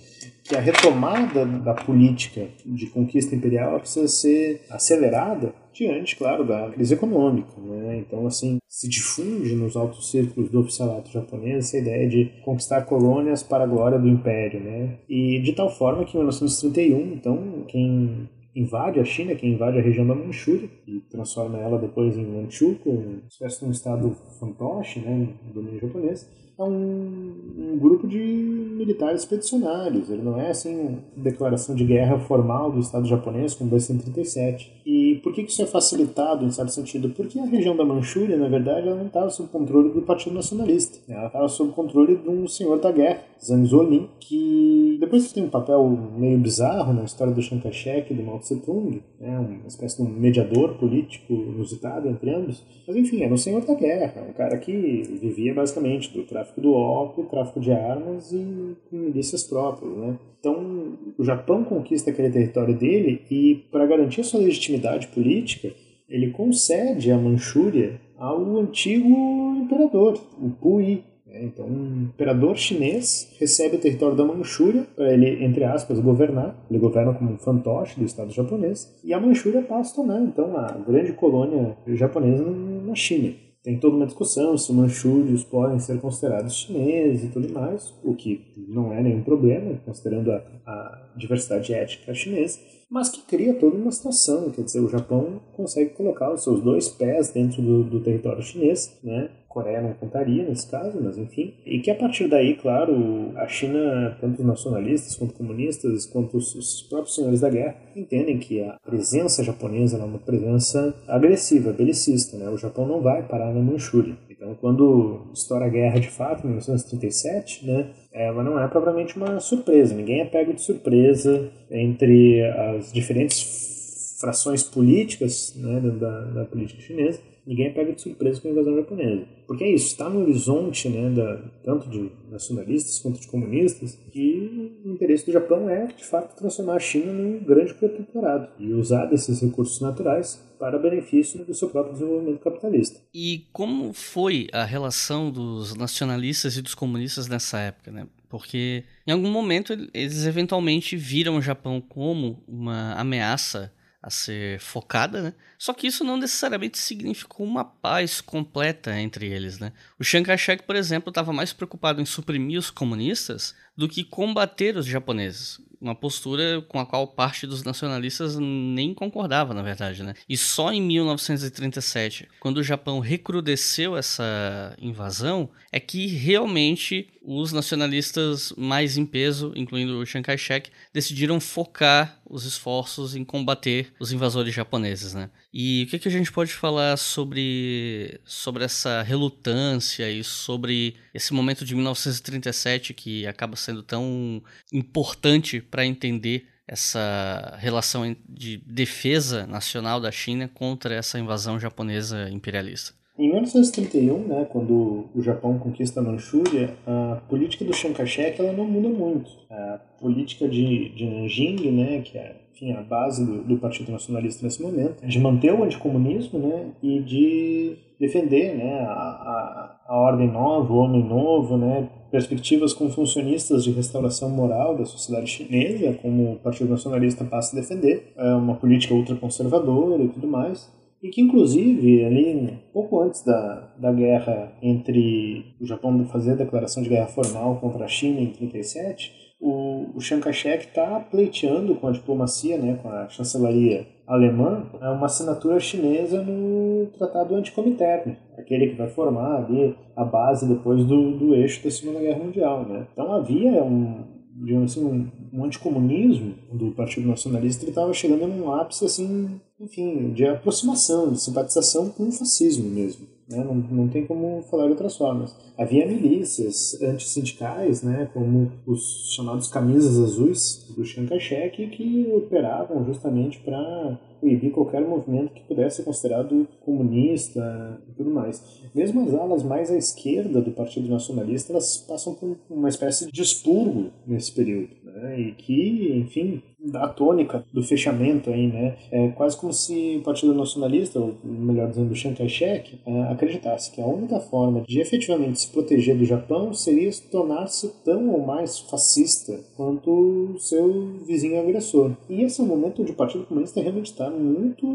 que a retomada da política de conquista imperial precisa ser acelerada diante, claro, da crise econômica. Né? Então, assim, se difunde nos altos círculos do oficialato japonês essa ideia de conquistar colônias para a glória do império. Né? E de tal forma que em 1931, então, quem invade a China, quem invade a região da Manchúria e transforma ela depois em Manchukuo, uma espécie de um estado fantoche, né, do domínio japonês, é um, um, grupo de militares expedicionários. Ele não é assim declaração de guerra formal do Estado japonês como vai ser em 37. E por que isso é facilitado em certo sentido? Porque a região da Manchúria, na verdade, ela não estava sob controle do Partido Nacionalista. Ela estava sob controle de um senhor da guerra, Zhang Zuolin, que depois tem um papel meio bizarro na história do Chiang Kai-shek e do Mao Tse-tung, né? uma espécie de um mediador político inusitado entre ambos. Mas enfim, era um senhor da guerra, um cara que vivia basicamente do tráfico tráfico do ópio, tráfico de armas e milícias próprias, né? Então, o Japão conquista aquele território dele e, para garantir sua legitimidade política, ele concede a Manchúria ao antigo imperador, o Puyi. Né? Então, um imperador chinês recebe o território da Manchúria para ele, entre aspas, governar. Ele governa como um fantoche do Estado japonês. E a Manchúria passa a tornar, então, a grande colônia japonesa na China tem toda uma discussão se manchúrios podem ser considerados chineses e tudo mais, o que não é nenhum problema, considerando a, a diversidade étnica chinesa, mas que cria toda uma situação, quer dizer, o Japão consegue colocar os seus dois pés dentro do, do território chinês, né? Coreia não contaria nesse caso, mas enfim. E que a partir daí, claro, a China, tanto os nacionalistas quanto comunistas, quanto os, os próprios senhores da guerra, entendem que a presença japonesa é uma presença agressiva, belicista. Né? O Japão não vai parar na Manchúria. Então, quando estoura a guerra de fato, em 1937, né, ela não é propriamente uma surpresa. Ninguém é pego de surpresa entre as diferentes frações políticas né, da, da política chinesa ninguém pega de surpresa com a invasão japonesa. Porque é isso, está no horizonte, né, da, tanto de nacionalistas quanto de comunistas, que o interesse do Japão é, de fato, transformar a China num grande protetorado e usar desses recursos naturais para benefício do seu próprio desenvolvimento capitalista. E como foi a relação dos nacionalistas e dos comunistas nessa época, né? Porque em algum momento eles eventualmente viram o Japão como uma ameaça a ser focada, né? Só que isso não necessariamente significou uma paz completa entre eles, né? O Chiang Kai-shek, por exemplo, estava mais preocupado em suprimir os comunistas do que combater os japoneses uma postura com a qual parte dos nacionalistas nem concordava, na verdade, né? E só em 1937, quando o Japão recrudesceu essa invasão, é que realmente os nacionalistas mais em peso, incluindo o Chiang Kai-shek, decidiram focar os esforços em combater os invasores japoneses, né? E o que, que a gente pode falar sobre, sobre essa relutância e sobre esse momento de 1937 que acaba sendo tão importante para entender essa relação de defesa nacional da China contra essa invasão japonesa imperialista? Em 1931, né, quando o Japão conquista a Manchúria, a política do Chiang ela não muda muito. A política de, de Nanjing, né, que é enfim, a base do, do, Partido Nacionalista nesse momento, é de manter o anticomunismo né, e de defender né, a, a, a ordem nova, o homem novo, né, perspectivas com funcionistas de restauração moral da sociedade chinesa, como o Partido Nacionalista passa a defender, é uma política ultraconservadora e tudo mais. E que inclusive ali pouco antes da, da guerra entre o Japão fazer a declaração de guerra formal contra a China em 37, o, o Chiang Kai-shek está pleiteando com a diplomacia, né, com a chancelaria alemã, uma assinatura chinesa no Tratado Anticomintern, aquele que vai formar ali a base depois do, do eixo da Segunda Guerra Mundial. Né? Então havia um, digamos assim, um, um anticomunismo do Partido Nacionalista ele estava chegando num ápice assim, enfim, de aproximação, de simpatização com o fascismo mesmo. Né? Não, não tem como falar de outras formas. Havia milícias antissindicais, né, como os chamados camisas azuis do Chiang Kai-shek, que operavam justamente para proibir qualquer movimento que pudesse ser considerado comunista e tudo mais. Mesmo as alas mais à esquerda do Partido Nacionalista, elas passam por uma espécie de expurgo nesse período, né? e que, enfim, da tônica do fechamento aí, né? É quase como se o Partido Nacionalista, ou melhor dizendo, o Chiang Kai-shek, é, acreditasse que a única forma de efetivamente se proteger do Japão seria tornar-se tão ou mais fascista quanto o seu vizinho agressor. E esse é um momento onde o Partido Comunista realmente está muito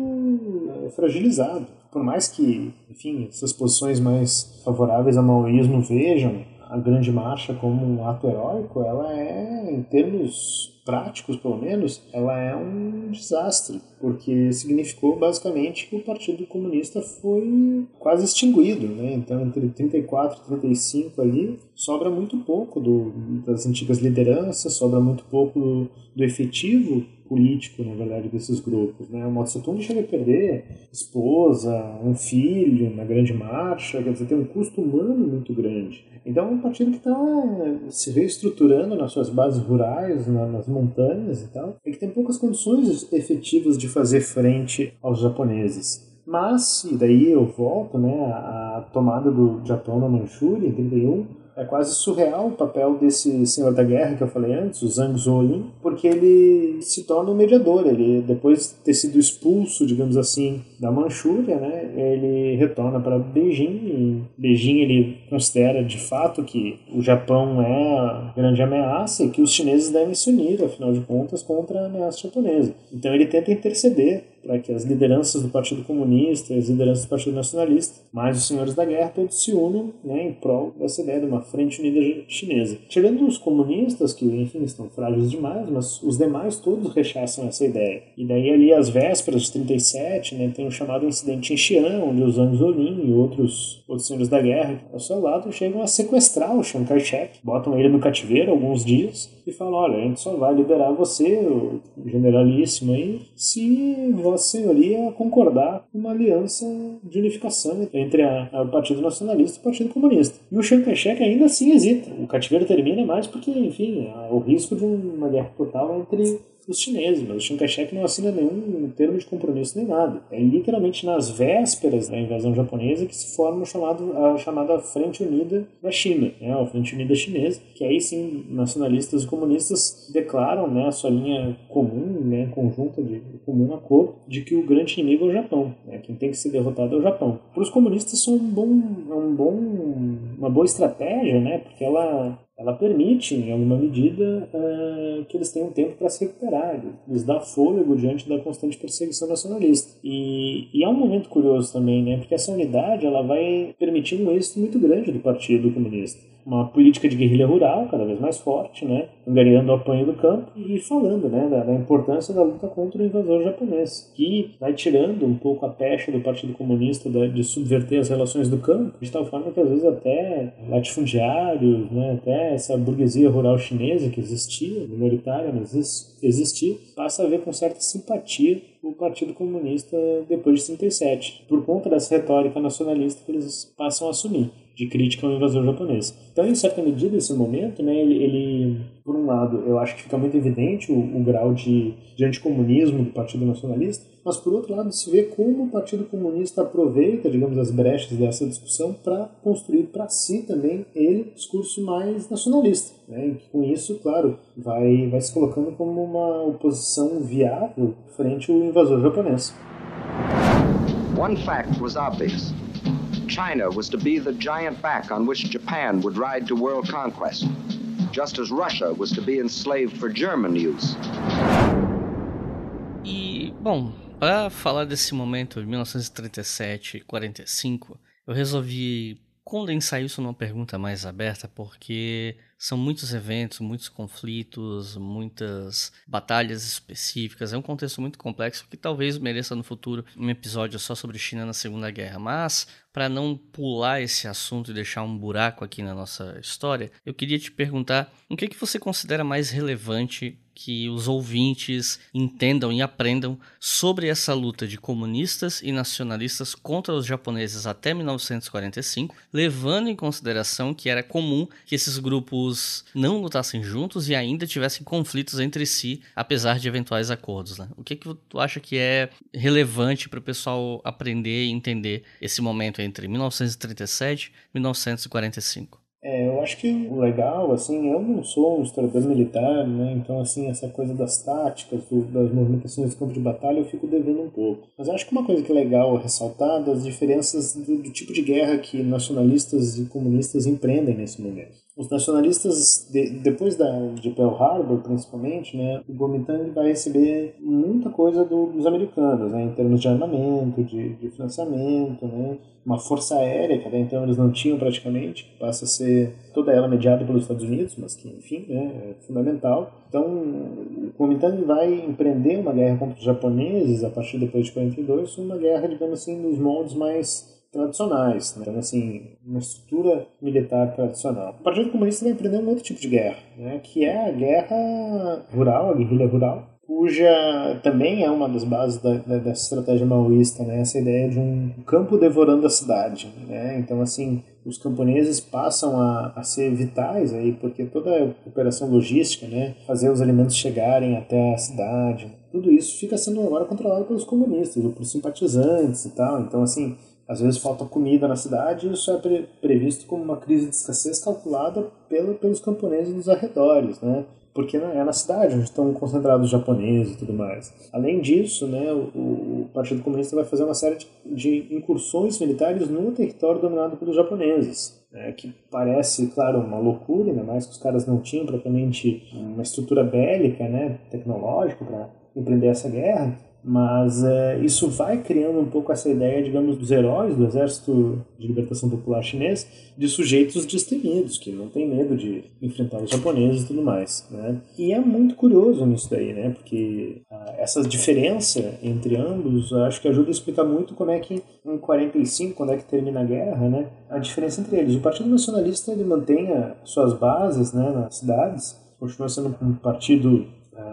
é, fragilizado. Por mais que, enfim, essas posições mais favoráveis ao maoísmo vejam a Grande Marcha como um ato heróico, ela é, em termos práticos, pelo menos, ela é um desastre, porque significou basicamente que o Partido Comunista foi quase extinguido, né? Então, entre 34 e 35 ali, sobra muito pouco do, das antigas lideranças, sobra muito pouco do, do efetivo político, na verdade, desses grupos. Né? O Mao Tse Tung chega a perder esposa, um filho na grande marcha, quer dizer, tem um custo humano muito grande. Então é um partido que está se reestruturando nas suas bases rurais, na, nas montanhas e tal, e que tem poucas condições efetivas de fazer frente aos japoneses. Mas, e daí eu volto, né, a tomada do Japão na Manchúria em 31 é quase surreal o papel desse senhor da guerra que eu falei antes, o Zhang Zuolin, porque ele se torna um mediador. Ele, depois de ter sido expulso, digamos assim, da Manchúria, né, ele retorna para Beijing. E Beijing ele considera de fato que o Japão é a grande ameaça e que os chineses devem se unir, afinal de contas, contra a ameaça japonesa. Então ele tenta interceder para que as lideranças do Partido Comunista, as lideranças do Partido Nacionalista, mais os senhores da guerra, todos se unam né, em prol dessa ideia de uma frente unida chinesa. Tirando os comunistas, que enfim estão frágeis demais, mas os demais todos rechaçam essa ideia. E daí ali às vésperas de 37, né, tem o chamado incidente em Xi'an, onde os Zhang Zuolin e outros, outros senhores da guerra ao seu lado chegam a sequestrar o Chiang Kai-shek, botam ele no cativeiro alguns dias e falam, olha, a gente só vai liberar você, o generalíssimo aí, se Vossa Senhoria concordar com uma aliança de unificação entre a, a, o Partido Nacionalista e o Partido Comunista. E o Chiang Kai-shek ainda assim hesita. O cativeiro termina mais porque, enfim, há o risco de uma guerra total entre os chineses, mas o Chiang Kai-shek não assina nenhum termo de compromisso nem nada. É literalmente nas vésperas da invasão japonesa que se forma chamado, a chamada Frente Unida da China, né, a Frente Unida Chinesa, que aí sim nacionalistas e comunistas declaram né, a sua linha comum, né, conjunta de comum acordo, de que o grande inimigo é o Japão, né, quem tem que ser derrotado é o Japão. Para os comunistas isso é um bom, é um bom, uma boa estratégia, né, porque ela ela permite, em alguma medida, uh, que eles tenham tempo para se recuperar, lhes dá fôlego diante da constante perseguição nacionalista. E, e é um momento curioso também, né, porque essa unidade ela vai permitindo um êxito muito grande do Partido Comunista uma política de guerrilha rural cada vez mais forte, né, angariando o apanho do campo e falando né, da, da, importância da luta contra o invasor japonês, que vai tirando um pouco a pecha do Partido Comunista de, de subverter as relações do campo, de tal forma que às vezes até latifundiários, né, até essa burguesia rural chinesa que existia, minoritária, mas existia, passa a ver com certa simpatia o Partido Comunista depois de 37, por conta dessa retórica nacionalista que eles passam a assumir de crítica ao invasor japonês. Então, em certa medida, esse momento, né, ele, ele por um lado, eu acho que fica muito evidente o, o, grau de, de anticomunismo do Partido Nacionalista, mas por outro lado, se vê como o Partido Comunista aproveita, digamos, as brechas dessa discussão para construir para si também ele discurso mais nacionalista. Né, e com isso, claro, vai, vai se colocando como uma oposição viável frente ao invasor japonês. One fact was obvious. China was to be the giant back on which Japan would ride to world conquest, just as Russia was to be enslaved for German use. E, bom, para falar desse momento de 1937 e 45, eu resolvi condensar isso numa pergunta mais aberta, porque são muitos eventos, muitos conflitos, muitas batalhas específicas. É um contexto muito complexo que talvez mereça no futuro um episódio só sobre China na Segunda Guerra. Mas, para não pular esse assunto e deixar um buraco aqui na nossa história, eu queria te perguntar o que, que você considera mais relevante que os ouvintes entendam e aprendam sobre essa luta de comunistas e nacionalistas contra os japoneses até 1945, levando em consideração que era comum que esses grupos não lutassem juntos e ainda tivessem conflitos entre si, apesar de eventuais acordos. Né? O que, que tu acha que é relevante para o pessoal aprender e entender esse momento entre 1937 e 1945? É, eu acho que o legal, assim, eu não sou um historiador militar, né? Então, assim, essa coisa das táticas, do, das movimentações de campo de batalha, eu fico devendo um pouco. Mas eu acho que uma coisa que é legal ressaltar das diferenças do, do tipo de guerra que nacionalistas e comunistas empreendem nesse momento. Os nacionalistas, de, depois da, de Pearl Harbor, principalmente, né, o Kuomintang vai receber muita coisa do, dos americanos, né, em termos de armamento, de, de financiamento, né, uma força aérea que até então eles não tinham praticamente, passa a ser toda ela mediada pelos Estados Unidos, mas que, enfim, né, é fundamental. Então, o Kuomintang vai empreender uma guerra contra os japoneses a partir depois de 42, uma guerra, digamos assim, nos moldes mais tradicionais. Né? Então, assim, uma estrutura militar tradicional. O Partido Comunista vai empreender um outro tipo de guerra, né? que é a guerra rural, a guerrilha rural, cuja também é uma das bases da, da, dessa estratégia maoísta, né? essa ideia de um campo devorando a cidade. Né? Então, assim, os camponeses passam a, a ser vitais aí, porque toda a operação logística, né? fazer os alimentos chegarem até a cidade, tudo isso fica sendo agora controlado pelos comunistas, ou por simpatizantes e tal. Então, assim, às vezes falta comida na cidade e isso é pre previsto como uma crise de escassez calculada pelo, pelos camponeses dos arredores, né? Porque né, é na cidade onde estão concentrados os japoneses e tudo mais. Além disso, né, o, o Partido Comunista vai fazer uma série de, de incursões militares no território dominado pelos japoneses. Né, que parece, claro, uma loucura, ainda mais que os caras não tinham propriamente uma estrutura bélica, né, tecnológica para empreender essa guerra, mas é, isso vai criando um pouco essa ideia, digamos, dos heróis do Exército de Libertação Popular Chinês, de sujeitos destemidos, que não tem medo de enfrentar os japoneses e tudo mais. Né? E é muito curioso nisso daí, né? porque ah, essa diferença entre ambos acho que ajuda a explicar muito como é que em 45, quando é que termina a guerra, né? a diferença entre eles. O Partido Nacionalista ele mantém suas bases né, nas cidades, continua sendo um partido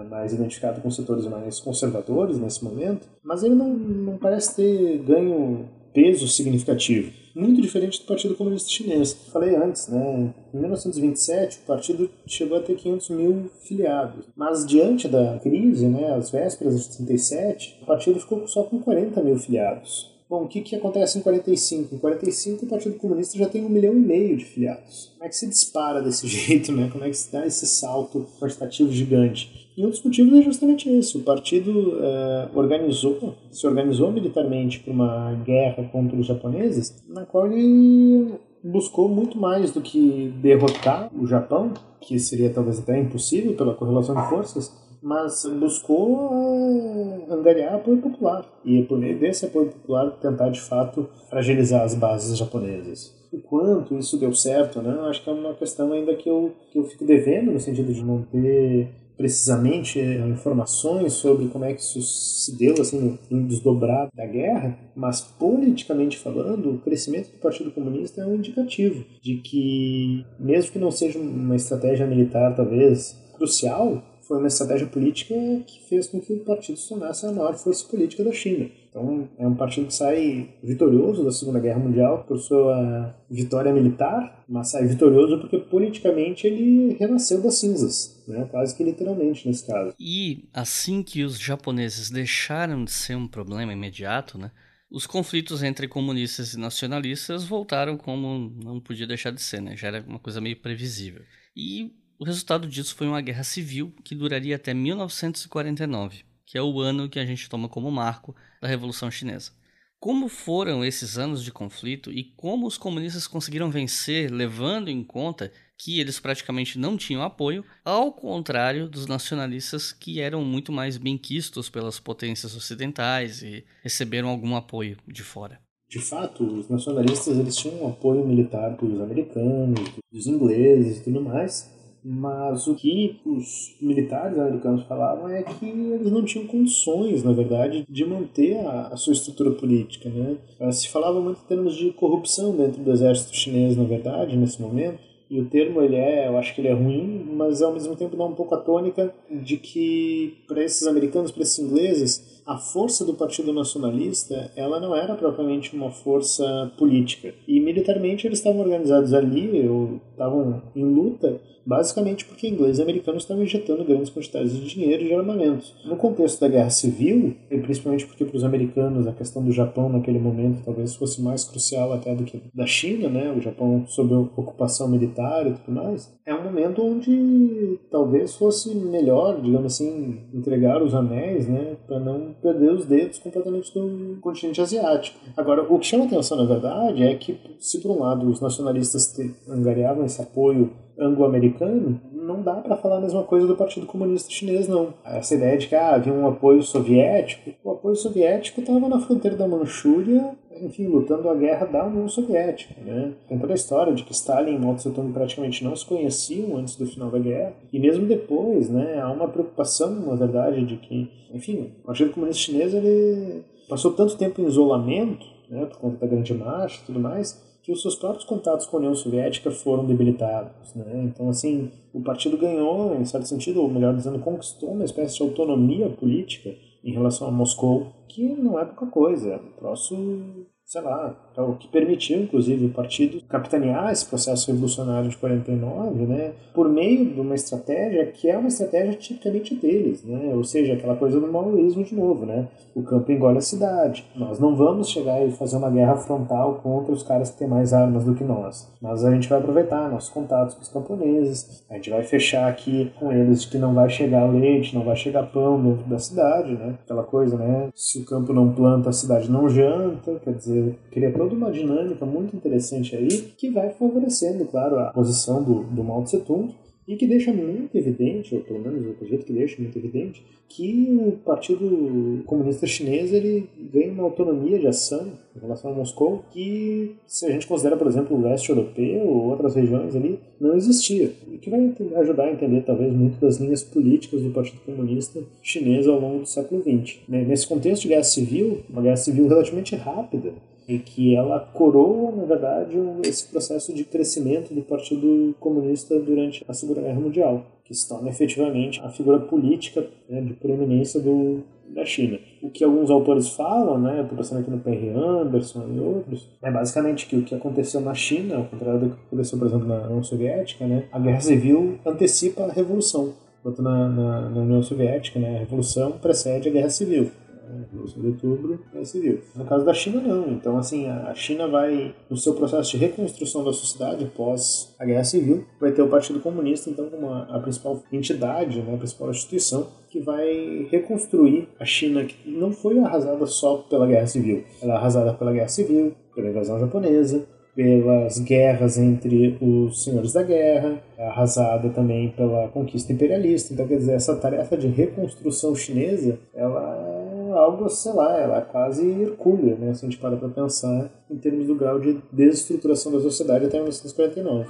mais identificado com setores mais conservadores nesse momento, mas ele não, não parece ter ganho peso significativo. Muito diferente do Partido Comunista Chinês. Falei antes, né? Em 1927, o partido chegou a ter 500 mil filiados. Mas diante da crise, né, às vésperas de 37, o partido ficou só com 40 mil filiados. Bom, o que, que acontece em 45? Em 45 o Partido Comunista já tem um milhão e meio de filiados. Como é que se dispara desse jeito, né? Como é que se dá esse salto quantitativo gigante? E um dos motivos é justamente esse. O partido é, organizou, se organizou militarmente para uma guerra contra os japoneses, na qual ele buscou muito mais do que derrotar o Japão, que seria talvez até impossível pela correlação de forças, mas buscou uh, angariar apoio popular e por meio desse apoio popular tentar de fato fragilizar as bases japonesas. O quanto isso deu certo, né? Acho que é uma questão ainda que eu, que eu fico devendo no sentido de não ter precisamente eh, informações sobre como é que isso se deu assim no desdobrar da guerra, mas politicamente falando, o crescimento do Partido Comunista é um indicativo de que mesmo que não seja uma estratégia militar talvez crucial, foi uma estratégia política que fez com que o partido se tornasse a maior força política da China. Então, é um partido que sai vitorioso da Segunda Guerra Mundial por sua vitória militar, mas sai vitorioso porque politicamente ele renasceu das cinzas, né? quase que literalmente nesse caso. E assim que os japoneses deixaram de ser um problema imediato, né? os conflitos entre comunistas e nacionalistas voltaram como não podia deixar de ser, né? já era uma coisa meio previsível. E o resultado disso foi uma guerra civil que duraria até 1949, que é o ano que a gente toma como marco da Revolução Chinesa. como foram esses anos de conflito e como os comunistas conseguiram vencer, levando em conta que eles praticamente não tinham apoio, ao contrário dos nacionalistas que eram muito mais benquistos pelas potências ocidentais e receberam algum apoio de fora. De fato, os nacionalistas eles tinham um apoio militar dos americanos, dos ingleses e tudo mais, mas o que os militares americanos falavam é que eles não tinham condições, na verdade, de manter a, a sua estrutura política. Né? Se falava muito em termos de corrupção dentro do exército chinês, na verdade, nesse momento. E o termo, ele é, eu acho que ele é ruim, mas ao mesmo tempo dá um pouco a tônica de que, para esses americanos, para esses ingleses, a força do Partido Nacionalista, ela não era propriamente uma força política. E militarmente eles estavam organizados ali, ou estavam em luta, basicamente porque ingleses e americanos estavam injetando grandes quantidades de dinheiro e de armamentos. No contexto da Guerra Civil, e principalmente porque para os americanos a questão do Japão naquele momento talvez fosse mais crucial até do que da China, né? o Japão sob ocupação militar e tudo mais, é um momento onde talvez fosse melhor, digamos assim, entregar os anéis né? para não perder os dedos completamente do continente asiático. Agora, o que chama atenção, na verdade, é que se por um lado os nacionalistas angariavam esse apoio anglo-americano, não dá para falar a mesma coisa do Partido Comunista Chinês, não. Essa ideia de que ah, havia um apoio soviético, o apoio soviético estava na fronteira da Manchúria, enfim, lutando a guerra da União Soviética. Né? Tem toda a história de que Stalin e Mao Tse-tung praticamente não se conheciam antes do final da guerra, e mesmo depois, né, há uma preocupação, na verdade, de que, enfim, o Partido Comunista Chinês ele passou tanto tempo em isolamento, né, por conta da Grande Marcha e tudo mais, que os seus próprios contatos com a União Soviética foram debilitados. Né? Então, assim, o partido ganhou, em certo sentido, ou melhor dizendo, conquistou uma espécie de autonomia política em relação a Moscou, que não é pouca coisa, é um troço sei lá, é o que permitiu, inclusive, o partido capitanear esse processo revolucionário de 49, né, por meio de uma estratégia que é uma estratégia tipicamente deles, né, ou seja, aquela coisa do maoísmo de novo, né, o campo engole a cidade. Nós não vamos chegar e fazer uma guerra frontal contra os caras que têm mais armas do que nós, mas a gente vai aproveitar nossos contatos com os camponeses, a gente vai fechar aqui com eles que não vai chegar leite, não vai chegar pão dentro da cidade, né, aquela coisa, né, se o campo não planta, a cidade não janta, quer dizer, cria toda uma dinâmica muito interessante aí que vai favorecendo, claro, a posição do, do Mao Tse Tung e que deixa muito evidente, ou pelo menos o jeito que deixa muito evidente, que o Partido Comunista Chinês ele ganha uma autonomia de ação em relação a Moscou que, se a gente considera, por exemplo, o leste europeu ou outras regiões ali, não existia. E que vai ajudar a entender, talvez, muito das linhas políticas do Partido Comunista Chinês ao longo do século XX. Né, nesse contexto de guerra civil, uma guerra civil relativamente rápida, e que ela coroa, na verdade, esse processo de crescimento do Partido Comunista durante a Segunda Guerra Mundial, que se torna efetivamente a figura política né, de proeminência do, da China. O que alguns autores falam, né, estou pensando aqui no Perry Anderson e outros, é basicamente que o que aconteceu na China, ao contrário do que aconteceu, por exemplo, na União Soviética, né, a Guerra Civil antecipa a Revolução. Na, na, na União Soviética, né, a Revolução precede a Guerra Civil. Revolução de Outubro, Guerra Civil. No caso da China, não. Então, assim, a China vai, no seu processo de reconstrução da sociedade pós a Guerra Civil, vai ter o Partido Comunista, então, como a, a principal entidade, né, a principal instituição, que vai reconstruir a China, que não foi arrasada só pela Guerra Civil. Ela é arrasada pela Guerra Civil, pela invasão japonesa, pelas guerras entre os senhores da guerra, é arrasada também pela conquista imperialista. Então, quer dizer, essa tarefa de reconstrução chinesa, ela algo, sei lá, ela é quase hercúlea, né? Se a gente para para pensar em termos do grau de desestruturação da sociedade até 1949.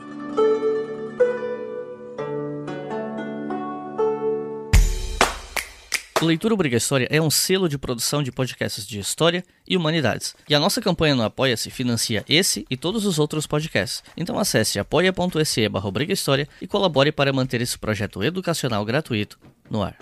O Leitura Obrigatória é um selo de produção de podcasts de história e humanidades. E a nossa campanha no Apoia-se financia esse e todos os outros podcasts. Então acesse apoia.se barra e colabore para manter esse projeto educacional gratuito no ar.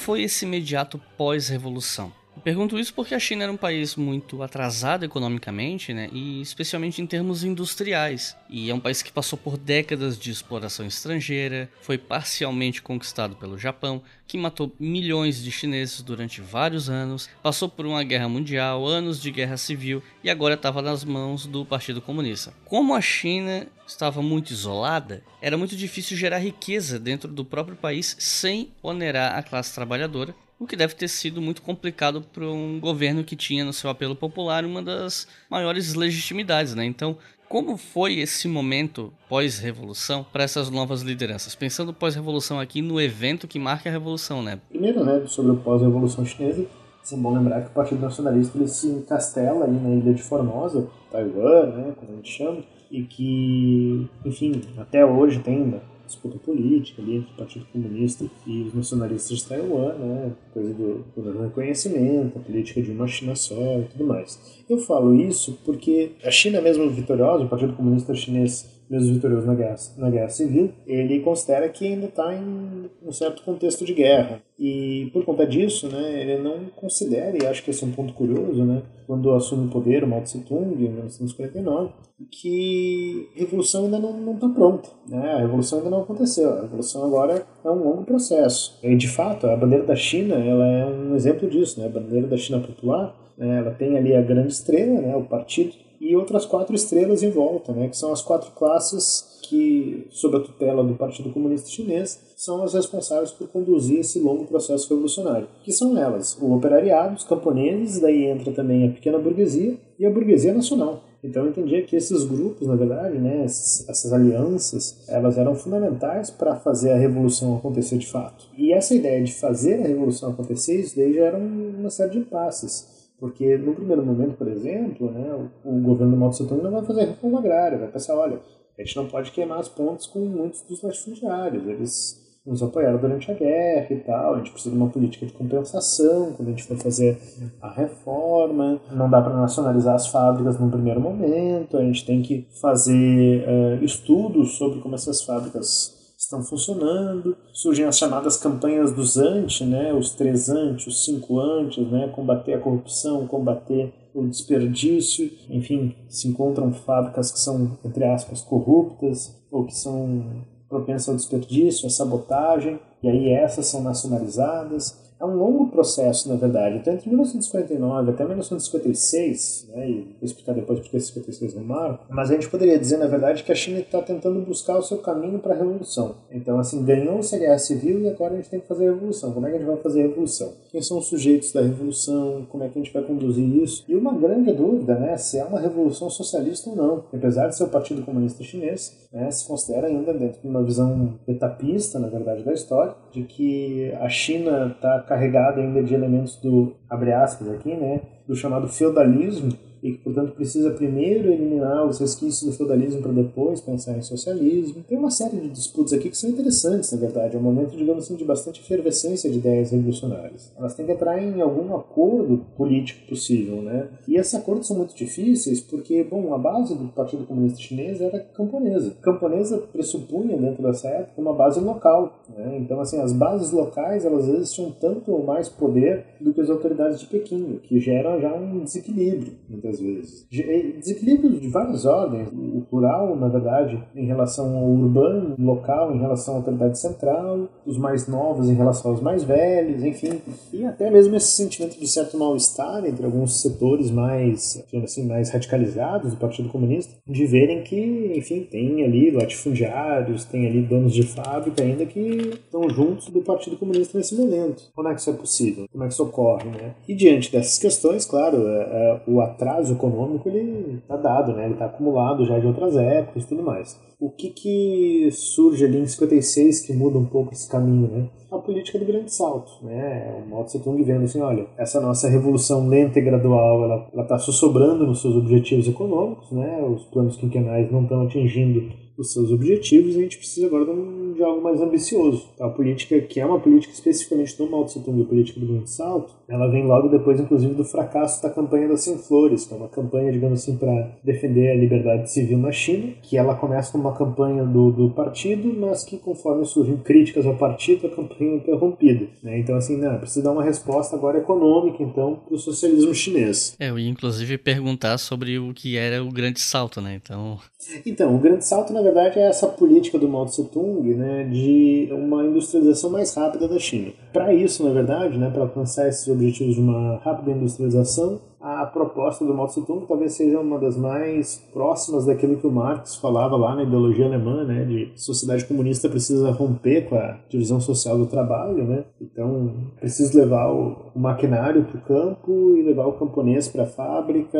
Foi esse imediato pós-revolução? Pergunto isso porque a China era um país muito atrasado economicamente, né, e especialmente em termos industriais. E é um país que passou por décadas de exploração estrangeira, foi parcialmente conquistado pelo Japão, que matou milhões de chineses durante vários anos, passou por uma guerra mundial, anos de guerra civil e agora estava nas mãos do Partido Comunista. Como a China estava muito isolada, era muito difícil gerar riqueza dentro do próprio país sem onerar a classe trabalhadora o que deve ter sido muito complicado para um governo que tinha no seu apelo popular uma das maiores legitimidades, né? Então, como foi esse momento pós-revolução para essas novas lideranças? Pensando pós-revolução aqui no evento que marca a revolução, né? Primeiro, né, sobre o pós-revolução chinesa, é bom lembrar que o Partido Nacionalista ele se encastela ali na ilha de Formosa, Taiwan, né, como a gente chama, e que, enfim, até hoje tem disputa política ali entre o Partido Comunista e os nacionalistas de Taiwan, né? coisa do, do reconhecimento, a política de uma China só e tudo mais. Eu falo isso porque a China mesmo vitoriosa, o Partido Comunista Chinês mesmo vitorioso na guerra, na guerra civil, ele considera que ainda está em um certo contexto de guerra. E por conta disso, né, ele não considera, e acho que esse é um ponto curioso, né, quando assume o poder o Mao Tse Tung, em 1949, que a revolução ainda não está pronta. Né? A revolução ainda não aconteceu. A revolução agora é um longo processo. E, de fato, a bandeira da China ela é um exemplo disso. Né? A bandeira da China popular né, ela tem ali a grande estrela, né, o partido, e outras quatro estrelas em volta, né, que são as quatro classes que, sob a tutela do Partido Comunista Chinês, são as responsáveis por conduzir esse longo processo revolucionário, que são elas, o operariado, os camponeses, daí entra também a pequena burguesia e a burguesia nacional. Então eu entendia que esses grupos, na verdade, né, essas alianças, elas eram fundamentais para fazer a revolução acontecer de fato. E essa ideia de fazer a revolução acontecer, isso daí já era uma série de passos. Porque no primeiro momento, por exemplo, né, o, governo do Tung não vai fazer reforma agrária, vai pensar, olha, a gente não pode queimar as pontes com muitos dos latifundiários, eles nos apoiaram durante a guerra e tal, a gente precisa de uma política de compensação quando a gente for fazer a reforma, não dá para nacionalizar as fábricas no primeiro momento, a gente tem que fazer uh, estudos sobre como essas fábricas estão funcionando. Surgem as chamadas campanhas dos anti, né, os três anti, os cinco anti, né, combater a corrupção, combater o desperdício, enfim, se encontram fábricas que são, entre aspas, corruptas ou que são propensas ao desperdício, à sabotagem, e aí essas são nacionalizadas é um longo processo, na verdade. Então, entre 1949 até 1956, né, e vou explicar depois porque 56 não marco, mas a gente poderia dizer, na verdade, que a China está tentando buscar o seu caminho para a revolução. Então, assim, ganhou-se a guerra civil e agora a gente tem que fazer a revolução. Como é que a gente vai fazer a revolução? Quem são os sujeitos da revolução? Como é que a gente vai conduzir isso? E uma grande dúvida, né, se é uma revolução socialista ou não. Apesar de ser o Partido Comunista Chinês, né, se considera ainda dentro de uma visão etapista, na verdade, da história, de que a China está carregada ainda de elementos do, abre aspas aqui, né, do chamado feudalismo, e que, portanto, precisa primeiro eliminar os resquícios do feudalismo para depois pensar em socialismo. Tem uma série de disputas aqui que são interessantes, na verdade. É um momento, digamos assim, de bastante efervescência de ideias revolucionárias. Elas têm que entrar em algum acordo político possível, né? E esses acordos são muito difíceis porque, bom, a base do Partido Comunista Chinês era camponesa. Camponesa pressupunha, dentro dessa época, uma base local, né? Então, assim, as bases locais, elas às vezes tinham tanto ou mais poder do que as autoridades de Pequim, que gera já um desequilíbrio, muitas vezes. Desequilíbrios de várias ordens. O rural, na verdade, em relação ao urbano, local em relação à autoridade central, os mais novos em relação aos mais velhos, enfim. E até mesmo esse sentimento de certo mal-estar entre alguns setores mais, assim, mais radicalizados do Partido Comunista, de verem que, enfim, tem ali latifundiários, tem ali donos de fábrica ainda que estão juntos do Partido Comunista nesse momento. Como é que isso é possível? Como é que isso ocorre, né? E diante dessas questões, claro, é, é, o atraso econômico ele está dado, né? Ele está acumulado já de outras épocas e tudo mais. O que que surge ali em 56 que muda um pouco esse caminho, né? A política do grande salto, né? O Mao Tse Tung vendo assim, olha, essa nossa revolução lenta e gradual, ela está sussobrando nos seus objetivos econômicos, né? Os planos quinquenais não estão atingindo os seus objetivos a gente precisa agora de um de algo mais ambicioso. A política, que é uma política especificamente do Mao Tse Tung, a política do Grande Salto, ela vem logo depois, inclusive, do fracasso da campanha das 100 Flores, que é uma campanha, digamos assim, para defender a liberdade civil na China, que ela começa como uma campanha do, do partido, mas que conforme surgem críticas ao partido, a campanha é interrompida. Né? Então, assim, não, precisa dar uma resposta agora econômica, então, para o socialismo chinês. É, eu ia inclusive perguntar sobre o que era o Grande Salto, né? Então, então, o grande salto, na verdade, é essa política do Mao Tse Tung né, de uma industrialização mais rápida da China. Para isso, na verdade, né, para alcançar esses objetivos de uma rápida industrialização, a proposta do Mao Tse Tung talvez seja uma das mais próximas daquilo que o Marx falava lá na ideologia alemã, né, de sociedade comunista precisa romper com a divisão social do trabalho, né, então precisa levar o maquinário para o campo e levar o camponês para a fábrica,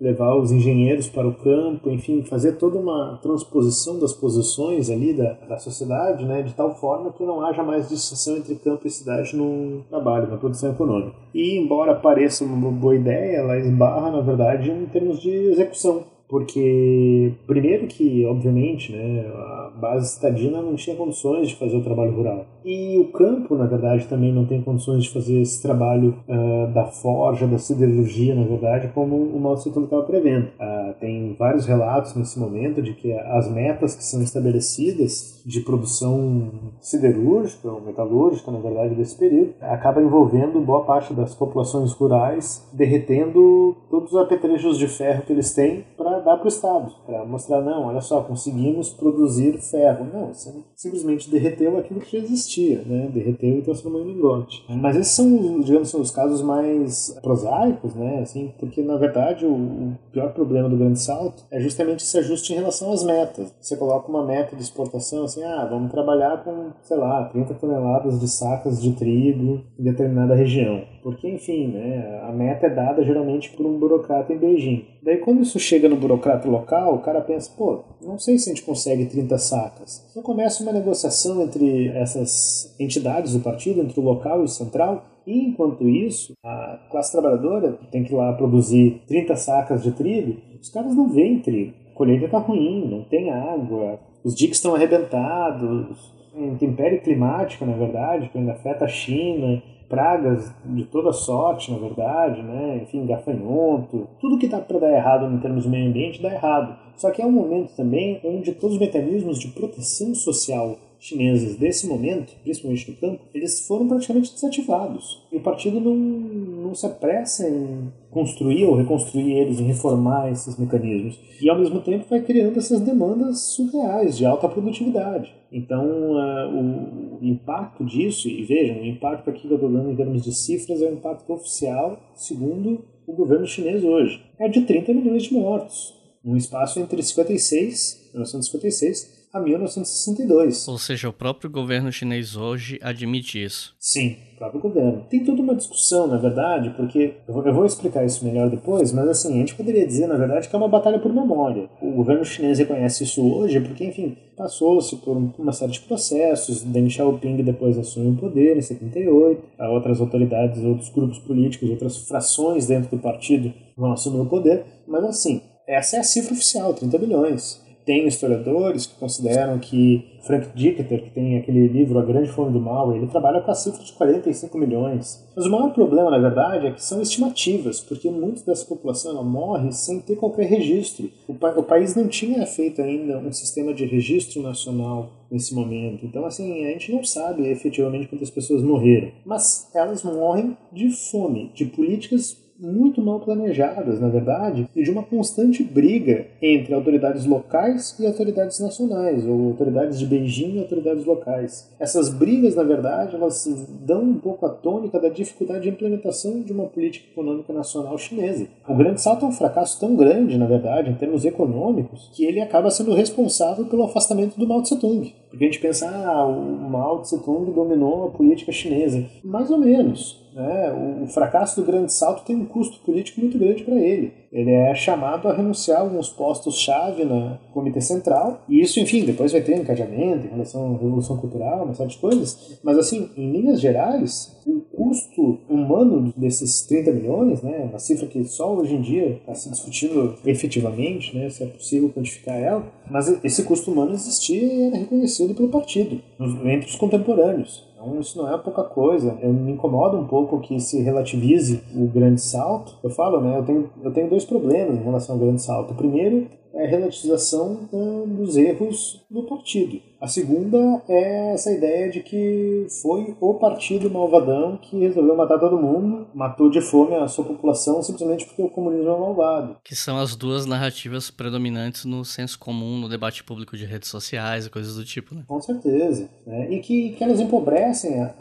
levar os engenheiros para o campo, enfim, fazer toda uma transposição das posições ali da, da sociedade, né, de tal forma que não haja mais distinção entre campo e cidade no trabalho, na produção econômica. E, embora pareça uma boa ideia, ela esbarra, na verdade, em termos de execução porque primeiro que obviamente né a base citadina não tinha condições de fazer o trabalho rural. E o campo na verdade também não tem condições de fazer esse trabalho uh, da forja da siderurgia na verdade como o Tse Tung estava prevendo. Uh, tem vários relatos nesse momento de que as metas que são estabelecidas de produção siderúrgica ou metalúrgica na verdade desse período acaba envolvendo boa parte das populações rurais derretendo todos os apetrechos de ferro que eles têm para dar para o Estado, para mostrar, não, olha só, conseguimos produzir ferro. Não, você simplesmente derreteu aquilo que já existia, né? derreteu e transformou em lingote. Mas esses são, digamos assim, os casos mais prosaicos, né? assim, porque na verdade o, o pior problema do grande salto é justamente esse ajuste em relação às metas. Você coloca uma meta de exportação, assim, ah, vamos trabalhar com, sei lá, 30 toneladas de sacas de trigo em determinada região. Porque, enfim, né, a meta é dada geralmente por um burocrata em Beijing. Daí quando isso chega no burocrata local, o cara pensa, pô, não sei se a gente consegue 30 sacas. Então começa uma negociação entre essas entidades do partido, entre o local e o central, e enquanto isso, a classe trabalhadora que tem que ir lá produzir 30 sacas de trigo, os caras não veem trigo. A colheita está ruim, não tem água, os diques estão arrebentados, intempérie climática, na verdade, que ainda afeta a China, pragas de toda sorte, na verdade, né? enfim, gafanhoto, tudo que dá para dar errado em termos de meio ambiente dá errado. Só que é um momento também onde todos os mecanismos de proteção social chineses desse momento, principalmente no campo, eles foram praticamente desativados. E o partido não, não se apressa em construir ou reconstruir eles, em reformar esses mecanismos. E ao mesmo tempo vai criando essas demandas surreais de alta produtividade. Então, uh, o impacto disso, e vejam, o impacto aqui que eu estou dando em termos de cifras é o impacto oficial, segundo o governo chinês hoje. É de 30 milhões de mortos, num espaço entre 56, 1956 a 1962. Ou seja, o próprio governo chinês hoje admite isso. Sim, o próprio governo. Tem toda uma discussão, na verdade, porque eu vou, eu vou, explicar isso melhor depois, mas assim, a gente poderia dizer, na verdade, que é uma batalha por memória. O governo chinês reconhece isso hoje porque, enfim, passou-se por uma série de processos. Deng Xiaoping depois assumiu o poder em 78, outras autoridades, outros grupos políticos, outras frações dentro do partido vão assumir o poder, mas assim, essa é a cifra oficial, 30 bilhões. Tem historiadores que consideram que Frank Dicketer, que tem aquele livro A Grande Fome do Mal, ele trabalha com a cifra de 45 milhões. Mas o maior problema, na verdade, é que são estimativas, porque muito dessa população morre sem ter qualquer registro. O, pa o país não tinha feito ainda um sistema de registro nacional nesse momento. Então, assim, a gente não sabe efetivamente quantas pessoas morreram. Mas elas morrem de fome, de políticas muito mal planejadas, na verdade, e de uma constante briga entre autoridades locais e autoridades nacionais, ou autoridades de Beijing e autoridades locais. Essas brigas, na verdade, elas dão um pouco a tônica da dificuldade de implementação de uma política econômica nacional chinesa. O Grande Salto é um fracasso tão grande, na verdade, em termos econômicos, que ele acaba sendo responsável pelo afastamento do Mao Tse-tung. Porque a gente pensa, ah, o Mao Tse-tung dominou a política chinesa. Mais ou menos. Né? O, fracasso do Grande Salto tem um custo político muito grande para ele. Ele é chamado a renunciar a alguns postos-chave no Comitê Central, e isso, enfim, depois vai ter encadeamento em relação à Revolução Cultural, uma série de coisas, mas, assim, em linhas gerais, o custo humano desses 30 milhões, né, uma cifra que só hoje em dia está se discutindo efetivamente, né, se é possível quantificar ela, mas esse custo humano existia e era reconhecido pelo partido, entre os contemporâneos. Então isso não é pouca coisa. Eu me incomoda um pouco que se relativize o grande salto. Eu falo, né? Eu tenho, eu tenho dois problemas em relação ao grande salto. O primeiro é a relativização dos erros do partido. A segunda é essa ideia de que foi o partido malvadão que resolveu matar todo mundo, matou de fome a sua população simplesmente porque o comunismo é malvado. Que são as duas narrativas predominantes no senso comum, no debate público de redes sociais e coisas do tipo, né? Com certeza. Né? E que, que elas empobrecem a,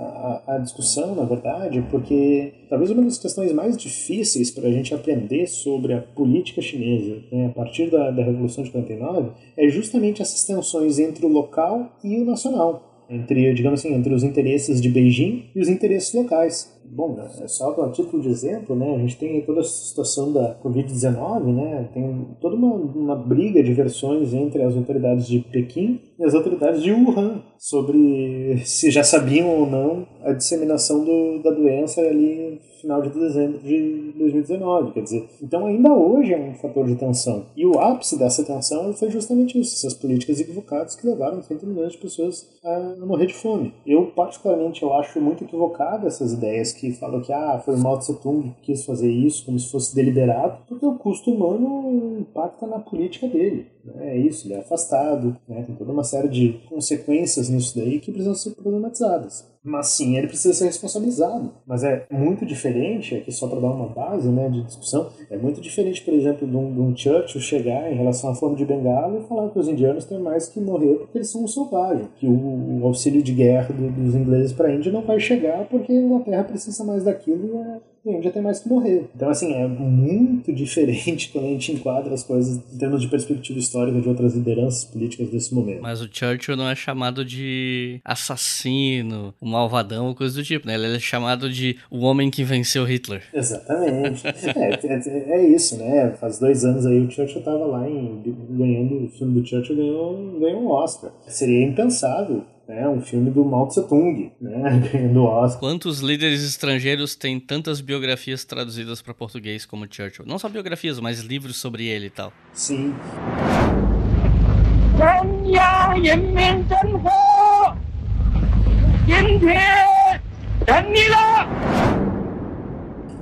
a, a discussão, na verdade, porque talvez uma das questões mais difíceis para a gente aprender sobre a política chinesa né, a partir da, da Revolução de 49 é justamente essas tensões entre o local e o nacional. Entre, digamos assim, entre os interesses de Beijing e os interesses locais. Bom, é só a título de exemplo, né, a gente tem toda a situação da Covid-19, né, tem toda uma, uma briga de versões entre as autoridades de Pequim e as autoridades de Wuhan sobre se já sabiam ou não a disseminação do, da doença ali no final de dezembro de 2019, quer dizer, então ainda hoje é um fator de tensão. E o ápice dessa tensão foi justamente isso, essas políticas equivocadas que levaram 30 milhões de pessoas a morrer de fome. Eu, particularmente, eu acho muito equivocada essas ideias que falam que ah, foi o Mao Tse Tung que quis fazer isso como se fosse deliberado, porque o custo humano impacta na política dele. Né? É isso, ele é afastado, né? tem toda uma série de consequências nisso daí que precisam ser problematizadas. Mas sim, ele precisa ser responsabilizado. Mas é muito diferente, aqui só para dar uma base né, de discussão, é muito diferente, por exemplo, de um, de um Churchill chegar em relação à fome de Bengala e falar que os indianos têm mais que morrer porque eles são um selvagem. Que o, o auxílio de guerra do, dos ingleses para a Índia não vai chegar porque a Inglaterra precisa mais daquilo e a a Índia tem mais que morrer. Então, assim, é muito diferente quando a gente enquadra as coisas em termos de perspectiva histórica de outras lideranças políticas desse momento. Mas o Churchill não é chamado de assassino, o malvadão ou coisa do tipo, né? Ele é chamado de o homem que venceu Hitler. Exatamente. é, é, é, isso, né? Faz dois anos aí o Churchill tava lá em, ganhando, o filme do Churchill ganhou, ganhou um Oscar. Seria impensável né, um filme do Mao Tse Tung, né, ganhando Oscar. Quantos líderes estrangeiros têm tantas biografias traduzidas para português como Churchill? Não só biografias, mas livros sobre ele e tal. Sim.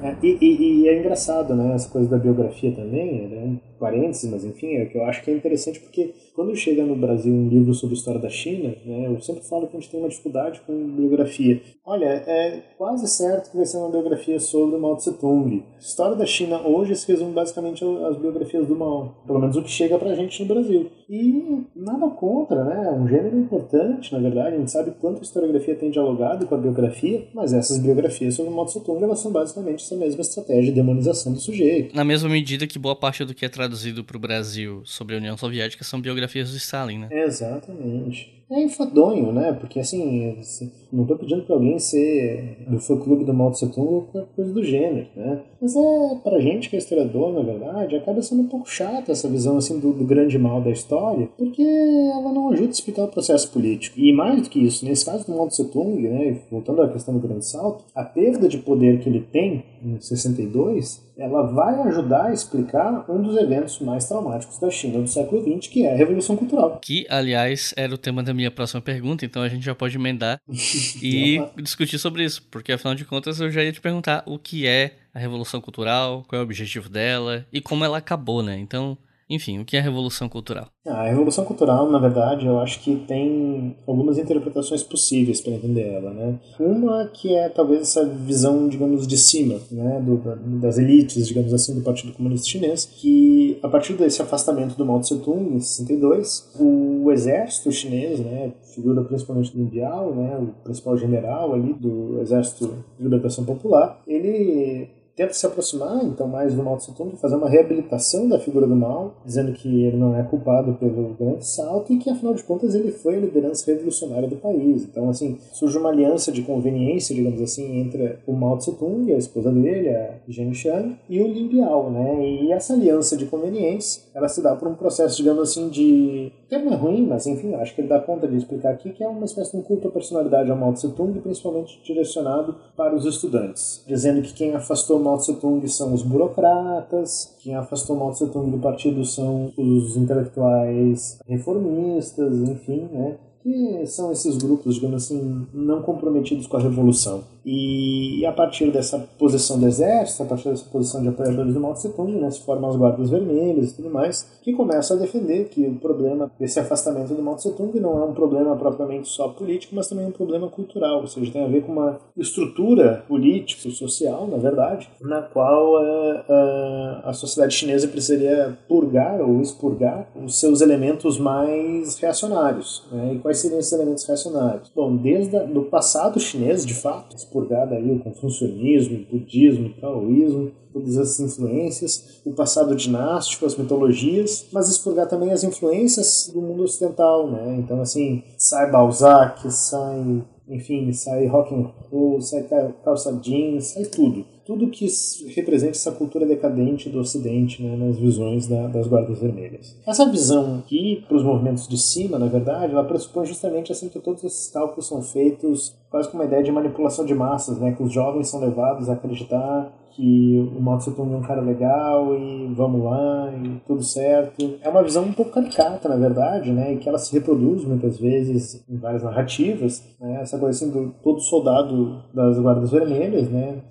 É, e, e, e, é engraçado, né? Essa coisa da biografia também, é um parênteses, mas enfim, é que eu acho que é interessante porque quando chega no Brasil um livro sobre história da China, né, eu sempre falo que a gente tem uma dificuldade com biografia. Olha, é quase certo que vai ser uma biografia sobre o Mao Tse Tung. História da China hoje se resume basicamente às biografias do Mao, pelo menos o que chega pra gente no Brasil. E nada contra, né? É um gênero importante, na verdade. A gente sabe quanto a historiografia tem dialogado com a biografia, mas essas biografias sobre o Mao Tse Tung elas são basicamente essa mesma estratégia de demonização do sujeito. Na mesma medida que boa parte do que é traduzido para o Brasil sobre a União Soviética são biografias do Stalin, né? Exatamente é enfadonho, né? Porque assim, não tô pedindo para alguém ser do fã clube do Mao Tse Tung ou qualquer coisa do gênero, né? Mas é pra gente que é historiador, na verdade, acaba sendo um pouco chata essa visão assim do, do grande mal da história, porque ela não ajuda a explicar o processo político. E mais do que isso, nesse caso do Mao Tse Tung, né, voltando à questão do grande salto, a perda de poder que ele tem em 62 ela vai ajudar a explicar um dos eventos mais traumáticos da China do século XX, que é a Revolução Cultural. Que, aliás, era o tema da minha próxima pergunta, então a gente já pode emendar e discutir sobre isso, porque afinal de contas eu já ia te perguntar o que é a Revolução Cultural, qual é o objetivo dela e como ela acabou, né? Então, enfim, o que é Revolução Cultural? Ah, a Revolução Cultural, na verdade, eu acho que tem algumas interpretações possíveis para entender ela, né? Uma que é talvez essa visão, digamos, de cima, né, do, das elites, digamos assim, do Partido Comunista Chinês, que a partir desse afastamento do Mao Tse Tung em 62, o exército chinês, né, figura principalmente do Biao, né, o principal general ali do Exército de Libertação Popular, ele tenta se aproximar então mais do Mao Tse Tung, fazer uma reabilitação da figura do Mao, dizendo que ele não é culpado pelo grande salto e que afinal de contas ele foi a liderança revolucionária do país. Então assim, surge uma aliança de conveniência, digamos assim, entre o Mao Tse Tung, a esposa dele, a Zheng Xiang, e o Lin Biao, né? E essa aliança de conveniência, ela se dá por um processo, digamos assim, de O termo é ruim, mas enfim, acho que ele dá conta de explicar aqui que é uma espécie de um culto à personalidade ao Mao Tse Tung, principalmente direcionado para os estudantes, dizendo que quem afastou Mao Tse Tung são os burocratas, quem afastou Mao Tse Tung do partido são os intelectuais reformistas, enfim, né? Que são esses grupos, digamos assim, não comprometidos com a revolução. E, a partir dessa posição do exército, a partir dessa posição de apoiadores do Mao Tse Tung, né, se formam as guardas vermelhas e tudo mais, que começam a defender que o problema desse afastamento do Mao Tse Tung não é um problema propriamente só político, mas também um problema cultural, ou seja, tem a ver com uma estrutura político-social, na verdade, na qual a, a, a sociedade chinesa precisaria purgar ou expurgar os seus elementos mais reacionários. Né, e quais seriam esses elementos reacionários? Bom, desde o passado chinês, de fato, expurgada aí o confucionismo, o budismo, o taoísmo, todas essas influências, o passado dinástico, as mitologias, mas expurgar também as influências do mundo ocidental, né? Então, assim, sai Balzac, sai, enfim, sai rock and roll, sai calça jeans, sai tudo tudo que representa essa cultura decadente do Ocidente né, nas visões da, das Guardas Vermelhas. Essa visão aqui, para os movimentos de cima, na verdade, ela pressupõe justamente assim que todos esses cálculos são feitos quase com uma ideia de manipulação de massas, né, que os jovens são levados a acreditar que o Tung é um cara legal e vamos lá e tudo certo. É uma visão um pouco caricata, na verdade, né? E que ela se reproduz muitas vezes em várias narrativas. Né? Essa coisa assim do todo soldado das Guardas Vermelhas, né?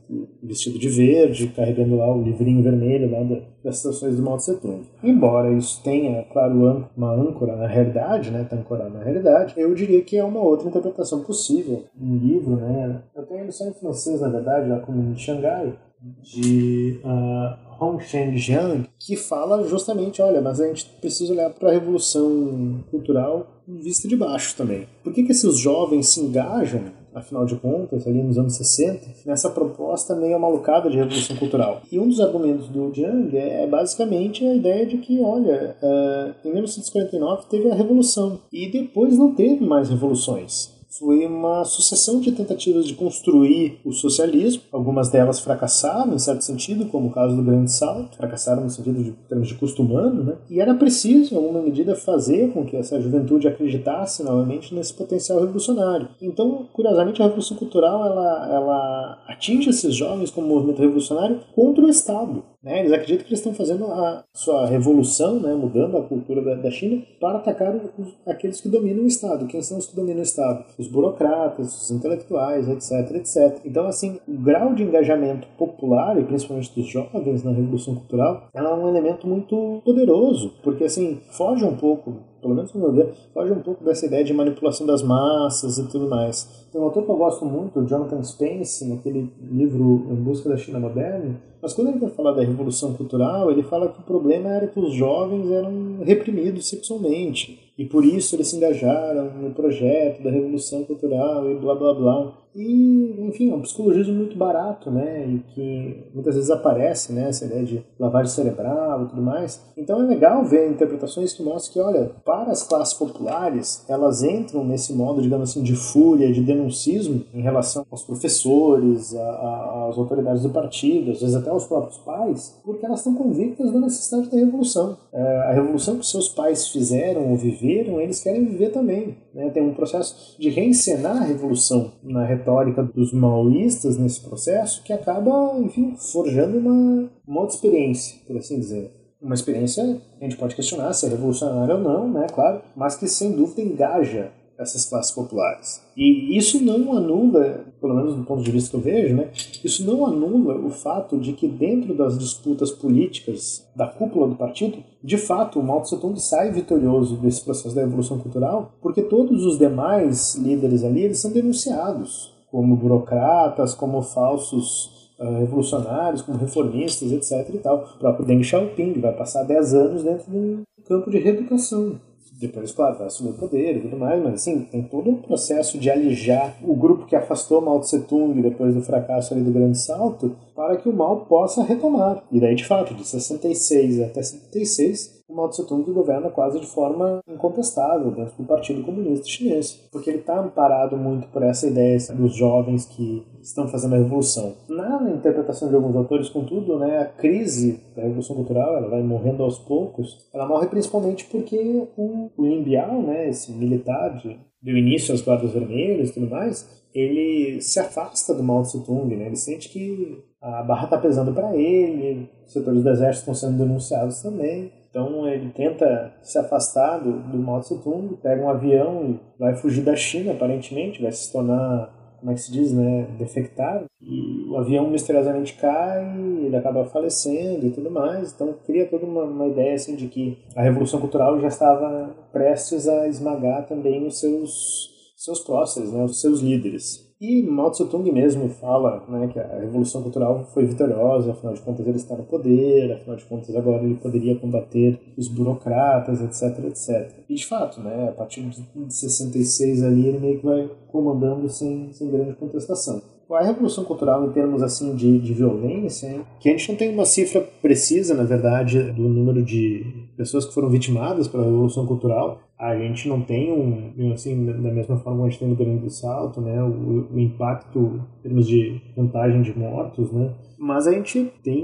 Vestido de verde, carregando lá o livrinho vermelho lá das estações do Mao Tse Tung. Embora isso tenha, claro, uma âncora na realidade, né? Tá ancorado na realidade, eu diria que é uma outra interpretação possível. Um livro, né? Eu tenho a lição em francês, na verdade, lá como em Xangai, de uh, Hong Sheng-jiang, que fala justamente, olha, mas a gente precisa olhar para a revolução cultural vista de baixo também. Por que, que esses jovens se engajam, afinal de contas, ali nos anos 60, nessa proposta meio malucada de revolução cultural? E um dos argumentos do Jiang é basicamente a ideia de que, olha, uh, em 1949 teve a revolução e depois não teve mais revoluções foi uma sucessão de tentativas de construir o socialismo. Algumas delas fracassaram, em certo sentido, como o caso do Grande Salto, fracassaram no sentido de termos de custo humano, né? E era preciso, em alguma medida, fazer com que essa juventude acreditasse novamente nesse potencial revolucionário. Então, curiosamente, a Revolução Cultural ela, ela atinge esses jovens como movimento revolucionário contra o Estado. Né? Eles acreditam que eles estão fazendo a sua revolução, né? mudando a cultura da, da China, para atacar os, aqueles que dominam o Estado. Quem são os que dominam o Estado? Os burocratas, os intelectuais, etc, etc. Então, assim, o grau de engajamento popular, e principalmente dos jovens na Revolução Cultural, é um elemento muito poderoso, porque, assim, foge um pouco pelo menos no meu ver, foge um pouco dessa ideia de manipulação das massas e tudo mais. Tem um autor que eu gosto muito, Jonathan Spence, naquele livro Em Busca da China Moderna, mas quando ele vai falar da revolução cultural, ele fala que o problema era que os jovens eram reprimidos sexualmente. E por isso eles se engajaram no projeto da revolução cultural e blá blá blá. E, enfim, é um psicologismo muito barato, né? E que muitas vezes aparece, né? Essa ideia de lavagem cerebral e tudo mais. Então é legal ver interpretações que mostram que, olha, para as classes populares, elas entram nesse modo, digamos assim, de fúria, de denuncismo em relação aos professores, a, às autoridades do partido, às vezes até aos próprios pais, porque elas estão convictas da necessidade da revolução. É, a revolução que seus pais fizeram ou viveram, eles querem viver também. Né? Tem um processo de reencenar a revolução na retórica dos maoístas nesse processo que acaba, enfim, forjando uma, uma outra experiência, por assim dizer. Uma experiência, a gente pode questionar se é revolucionária ou não, né, claro, mas que sem dúvida engaja essas classes populares. E isso não anula, pelo menos do ponto de vista que eu vejo, né, isso não anula o fato de que dentro das disputas políticas da cúpula do partido, de fato, o Mao Tse Tung sai vitorioso desse processo da evolução cultural, porque todos os demais líderes ali eles são denunciados como burocratas, como falsos uh, revolucionários, como reformistas, etc. E tal. O próprio Deng Xiaoping vai passar 10 anos dentro de um campo de reeducação depois, claro, vai assumir o poder e tudo mais, mas assim, tem todo um processo de alijar o grupo que afastou Mao Tse Tung depois do fracasso ali do Grande Salto, para que o Mao possa retomar. E daí, de fato, de 66 até 76, o o Mao Tse Tung governa quase de forma incontestável dentro do Partido Comunista Chinês, porque ele está amparado muito por essa ideia dos jovens que estão fazendo a revolução. Na interpretação de alguns autores, contudo, né, a crise da revolução cultural, ela vai morrendo aos poucos. Ela morre principalmente porque o, o Lin Biao, né, esse militar de, do início às guardas vermelhas e tudo mais, ele se afasta do Mao Tse Tung, né? Ele sente que a barra está pesando para ele, os setores do exército estão sendo denunciados também. Então ele tenta se afastar do, do Mao Tse Tung, pega um avião e vai fugir da China, aparentemente, vai se tornar, como é que se diz, né, defectado. E o avião misteriosamente cai, ele acaba falecendo e tudo mais. Então cria toda uma, uma ideia assim de que a revolução cultural já estava prestes a esmagar também os seus seus próceres, né, os seus líderes. E Mao Tse Tung mesmo fala né, que a revolução cultural foi vitoriosa, afinal de contas ele está no poder, afinal de contas agora ele poderia combater os burocratas, etc, etc. E de fato, né, a partir de 66 ali ele meio que vai comandando sem, sem grande contestação. A revolução cultural em termos assim de, de violência, hein, que a gente não tem uma cifra precisa, na verdade, do número de pessoas que foram vitimadas pela revolução cultural, a gente não tem um, assim, da mesma forma que a gente tem no Grande do Salto, né, o, o impacto em termos de contagem de mortos, né, mas a gente tem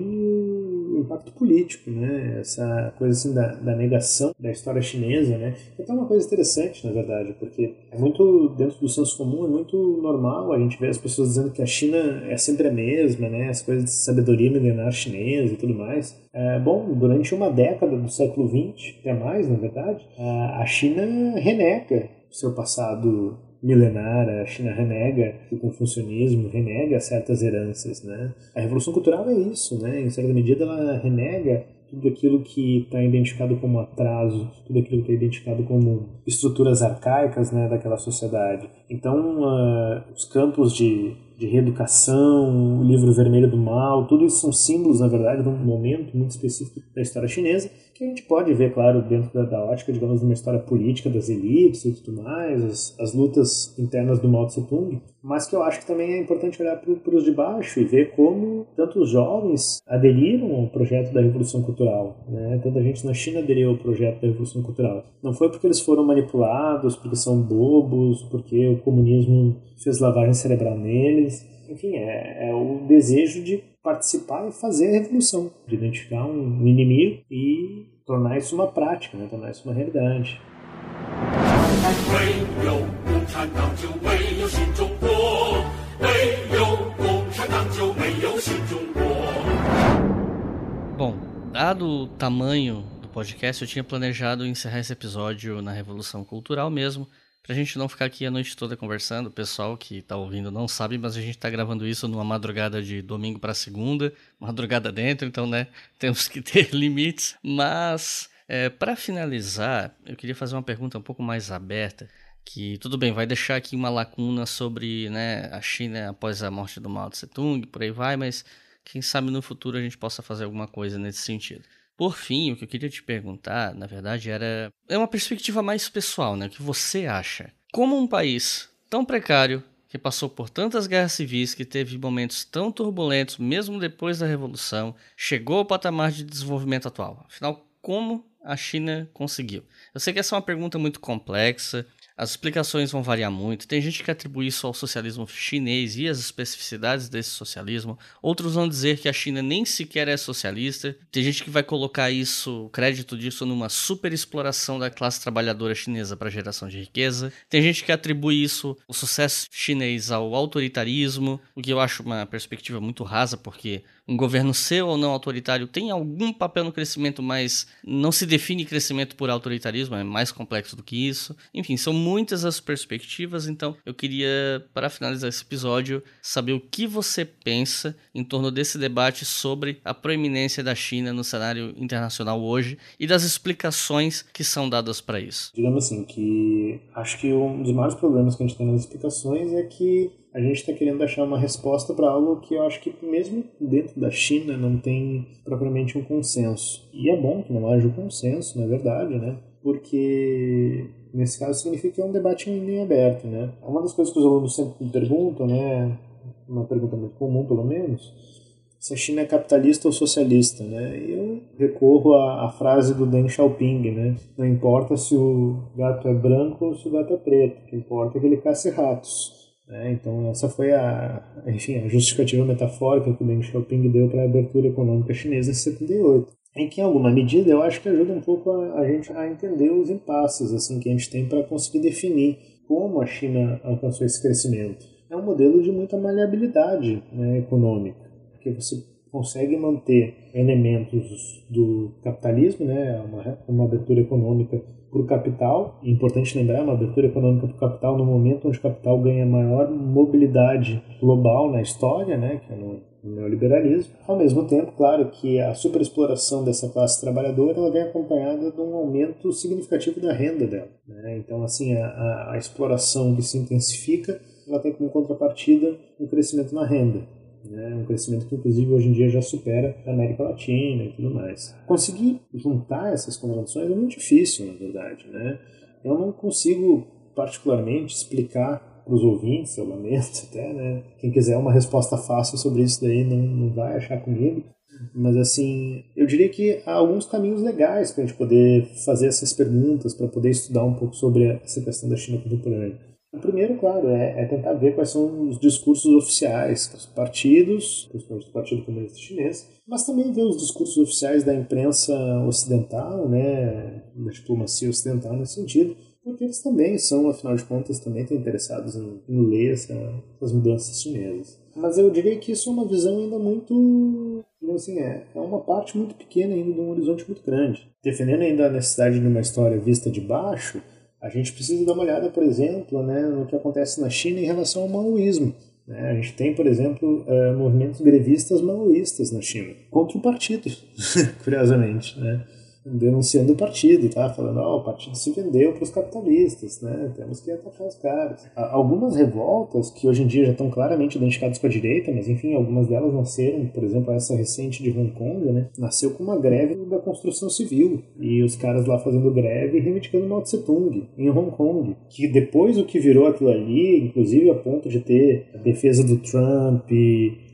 impacto político, né, essa coisa assim da, da negação da história chinesa, né, é até uma coisa interessante, na verdade, porque é muito, dentro do senso comum, é muito normal a gente ver as pessoas dizendo que a China é sempre a mesma, né, as coisas de sabedoria milenar chinesa e tudo mais, é, bom, durante uma década do século XX, até mais, na verdade, a China renega o seu passado milenar, a China renega o confucionismo, renega certas heranças, né? A Revolução Cultural é isso, né? Em certa medida ela renega tudo aquilo que está identificado como atraso, tudo aquilo que está identificado como estruturas arcaicas né, daquela sociedade. Então, uh, os campos de de reeducação, o livro vermelho do mal, tudo isso são símbolos, na verdade, de um momento muito específico da história chinesa, que a gente pode ver, claro, dentro da, da ótica, digamos, de uma história política das elites e tudo mais, as, as lutas internas do Mao Tse Tung, mas que eu acho que também é importante olhar para os de baixo e ver como tantos jovens aderiram ao projeto da Revolução Cultural. Né? Tanta gente na China aderiu ao projeto da Revolução Cultural. Não foi porque eles foram manipulados, porque são bobos, porque o comunismo fez lavagem cerebral neles. Enfim, é, é o desejo de participar e fazer a revolução, de identificar um inimigo e tornar isso uma prática, né? tornar isso uma realidade. Bom, dado o tamanho do podcast, eu tinha planejado encerrar esse episódio na Revolução Cultural mesmo, Pra gente não ficar aqui a noite toda conversando, o pessoal que tá ouvindo não sabe, mas a gente tá gravando isso numa madrugada de domingo para segunda, madrugada dentro, então, né, temos que ter limites. Mas, é, para finalizar, eu queria fazer uma pergunta um pouco mais aberta, que tudo bem, vai deixar aqui uma lacuna sobre, né, a China após a morte do Mao Tse Tung, por aí vai, mas quem sabe no futuro a gente possa fazer alguma coisa nesse sentido. Por fim, o que eu queria te perguntar, na verdade, era é uma perspectiva mais pessoal, né? O que você acha? Como um país tão precário, que passou por tantas guerras civis, que teve momentos tão turbulentos, mesmo depois da revolução, chegou ao patamar de desenvolvimento atual? Afinal, como a China conseguiu? Eu sei que essa é uma pergunta muito complexa, as explicações vão variar muito. Tem gente que atribui isso ao socialismo chinês e as especificidades desse socialismo. Outros vão dizer que a China nem sequer é socialista. Tem gente que vai colocar isso, crédito disso, numa super exploração da classe trabalhadora chinesa para geração de riqueza. Tem gente que atribui isso, o sucesso chinês, ao autoritarismo, o que eu acho uma perspectiva muito rasa, porque um governo ser ou não autoritário tem algum papel no crescimento, mas não se define crescimento por autoritarismo, é mais complexo do que isso. Enfim, são muitas as perspectivas, então eu queria, para finalizar esse episódio, saber o que você pensa em torno desse debate sobre a proeminência da China no cenário internacional hoje e das explicações que são dadas para isso. Digamos assim, que acho que um dos maiores problemas que a gente tem nas explicações é que a gente está querendo achar uma resposta para algo que eu acho que mesmo dentro da China não tem propriamente um consenso. E é bom que não haja um consenso, na verdade, né? Porque nesse caso significa que é um debate em aberto, né? Uma das coisas que os alunos sempre me perguntam, né? Uma pergunta muito comum, pelo menos, se a China é capitalista ou socialista, né? Eu recorro à, à, frase do Deng Xiaoping, né? Não importa se o gato é branco ou se o gato é preto, o que importa é que ele caça ratos. Né? Então essa foi a, enfim, a justificativa metafórica que o Deng Xiaoping deu para a abertura econômica chinesa em 78. Em que, em alguma medida, eu acho que ajuda um pouco a, a gente a entender os impasses assim que a gente tem para conseguir definir como a China alcançou esse crescimento. É um modelo de muita maleabilidade né, econômica porque você consegue manter elementos do capitalismo, né, uma, uma abertura econômica para o capital. É importante lembrar, uma abertura econômica para o capital no momento onde o capital ganha maior mobilidade global na história, né, que é no, no neoliberalismo. Ao mesmo tempo, claro que a superexploração dessa classe trabalhadora ela vem acompanhada de um aumento significativo da renda dela. Né? Então, assim, a, a, a exploração que se intensifica ela tem como contrapartida um crescimento na renda né? um crescimento que inclusive hoje em dia já supera a América Latina e tudo mais. Conseguir juntar essas contradições é muito difícil, na verdade. Né? Eu não consigo particularmente explicar para os ouvintes, eu lamento até, né? Quem quiser uma resposta fácil sobre isso daí não, não vai achar comigo. Mas assim, eu diria que há alguns caminhos legais para a gente poder fazer essas perguntas, para poder estudar um pouco sobre essa questão da China contemporânea. O primeiro, claro, é, é, tentar ver quais são os discursos oficiais dos partidos, principalmente do Partido Comunista Chinês, mas também ver os discursos oficiais da imprensa ocidental, né, da diplomacia ocidental nesse sentido, porque eles também são, afinal de contas, também estão interessados em, em ler essa, essas mudanças chinesas. Mas eu diria que isso é uma visão ainda muito, assim, é, é uma parte muito pequena ainda de um horizonte muito grande. Defendendo ainda a necessidade de uma história vista de baixo, a gente precisa dar uma olhada, por exemplo, né, no que acontece na China em relação ao maoísmo. Né? A gente tem, por exemplo, uh, movimentos grevistas maoístas na China, contra o partido, curiosamente. Né? Denunciando o partido, tá? Falando, ó, oh, o partido se vendeu para os capitalistas, né? Temos que atacar os caras. Algumas revoltas que hoje em dia já estão claramente identificadas com a direita, mas enfim, algumas delas nasceram, por exemplo, essa recente de Hong Kong, né? Nasceu com uma greve da construção civil e os caras lá fazendo greve reivindicando Mao Tse Tung em Hong Kong, que depois o que virou aquilo ali, inclusive a ponto de ter a defesa do Trump,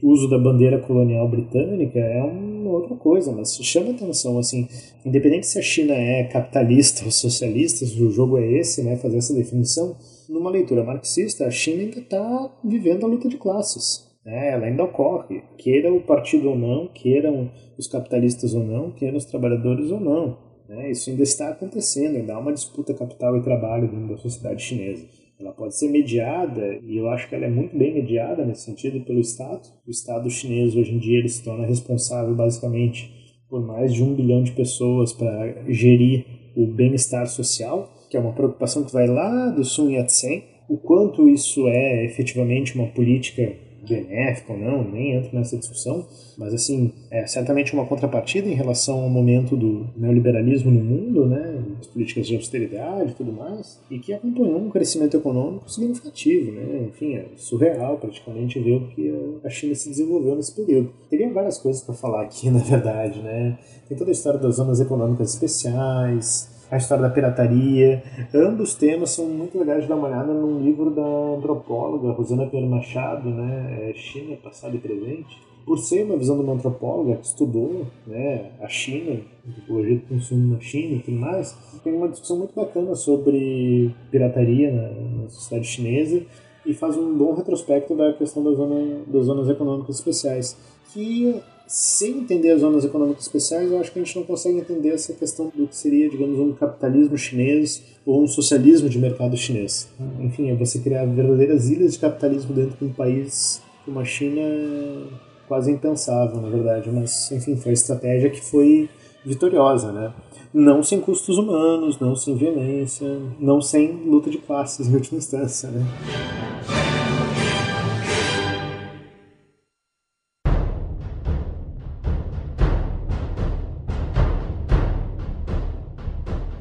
uso da bandeira colonial britânica é uma outra coisa, mas chama atenção, assim, independente se a China é capitalista ou socialista, o jogo é esse, né, fazer essa definição, numa leitura marxista, a China ainda está vivendo a luta de classes. Né, ela ainda ocorre, queira o partido ou não, queiram os capitalistas ou não, queiram os trabalhadores ou não. Né, isso ainda está acontecendo, ainda há uma disputa capital e trabalho dentro da sociedade chinesa ela pode ser mediada, e eu acho que ela é muito bem mediada nesse sentido pelo Estado. O Estado chinês hoje em dia ele se torna responsável basicamente por mais de um bilhão de pessoas para gerir o bem-estar social, que é uma preocupação que vai lá do Sun Yat-sen. O quanto isso é efetivamente uma política benéfica ou não, nem entro nessa discussão, mas assim, é certamente uma contrapartida em relação ao momento do neoliberalismo no mundo, né, as políticas de austeridade e tudo mais, e que acompanhou um crescimento econômico significativo, né, enfim, é surreal praticamente ver o que a China se desenvolveu nesse período. Teria várias coisas para falar aqui, na verdade, né, tem toda a história das zonas econômicas especiais, a história da pirataria. Ambos temas são muito legais de dar uma olhada num livro da antropóloga Rosana Pinheiro Machado, né, é China, Passado e Presente. Por ser uma visão de uma antropóloga que estudou né, a China, antropologia do consumo na China e tudo mais, tem uma discussão muito bacana sobre pirataria na, na sociedade chinesa e faz um bom retrospecto da questão da zona, das zonas econômicas especiais, que sem entender as zonas econômicas especiais, eu acho que a gente não consegue entender essa questão do que seria, digamos, um capitalismo chinês ou um socialismo de mercado chinês. Enfim, é você criar verdadeiras ilhas de capitalismo dentro de um país como a China quase impensável, na verdade, mas enfim, foi a estratégia que foi vitoriosa, né? Não sem custos humanos, não sem violência, não sem luta de classes em última instância, né?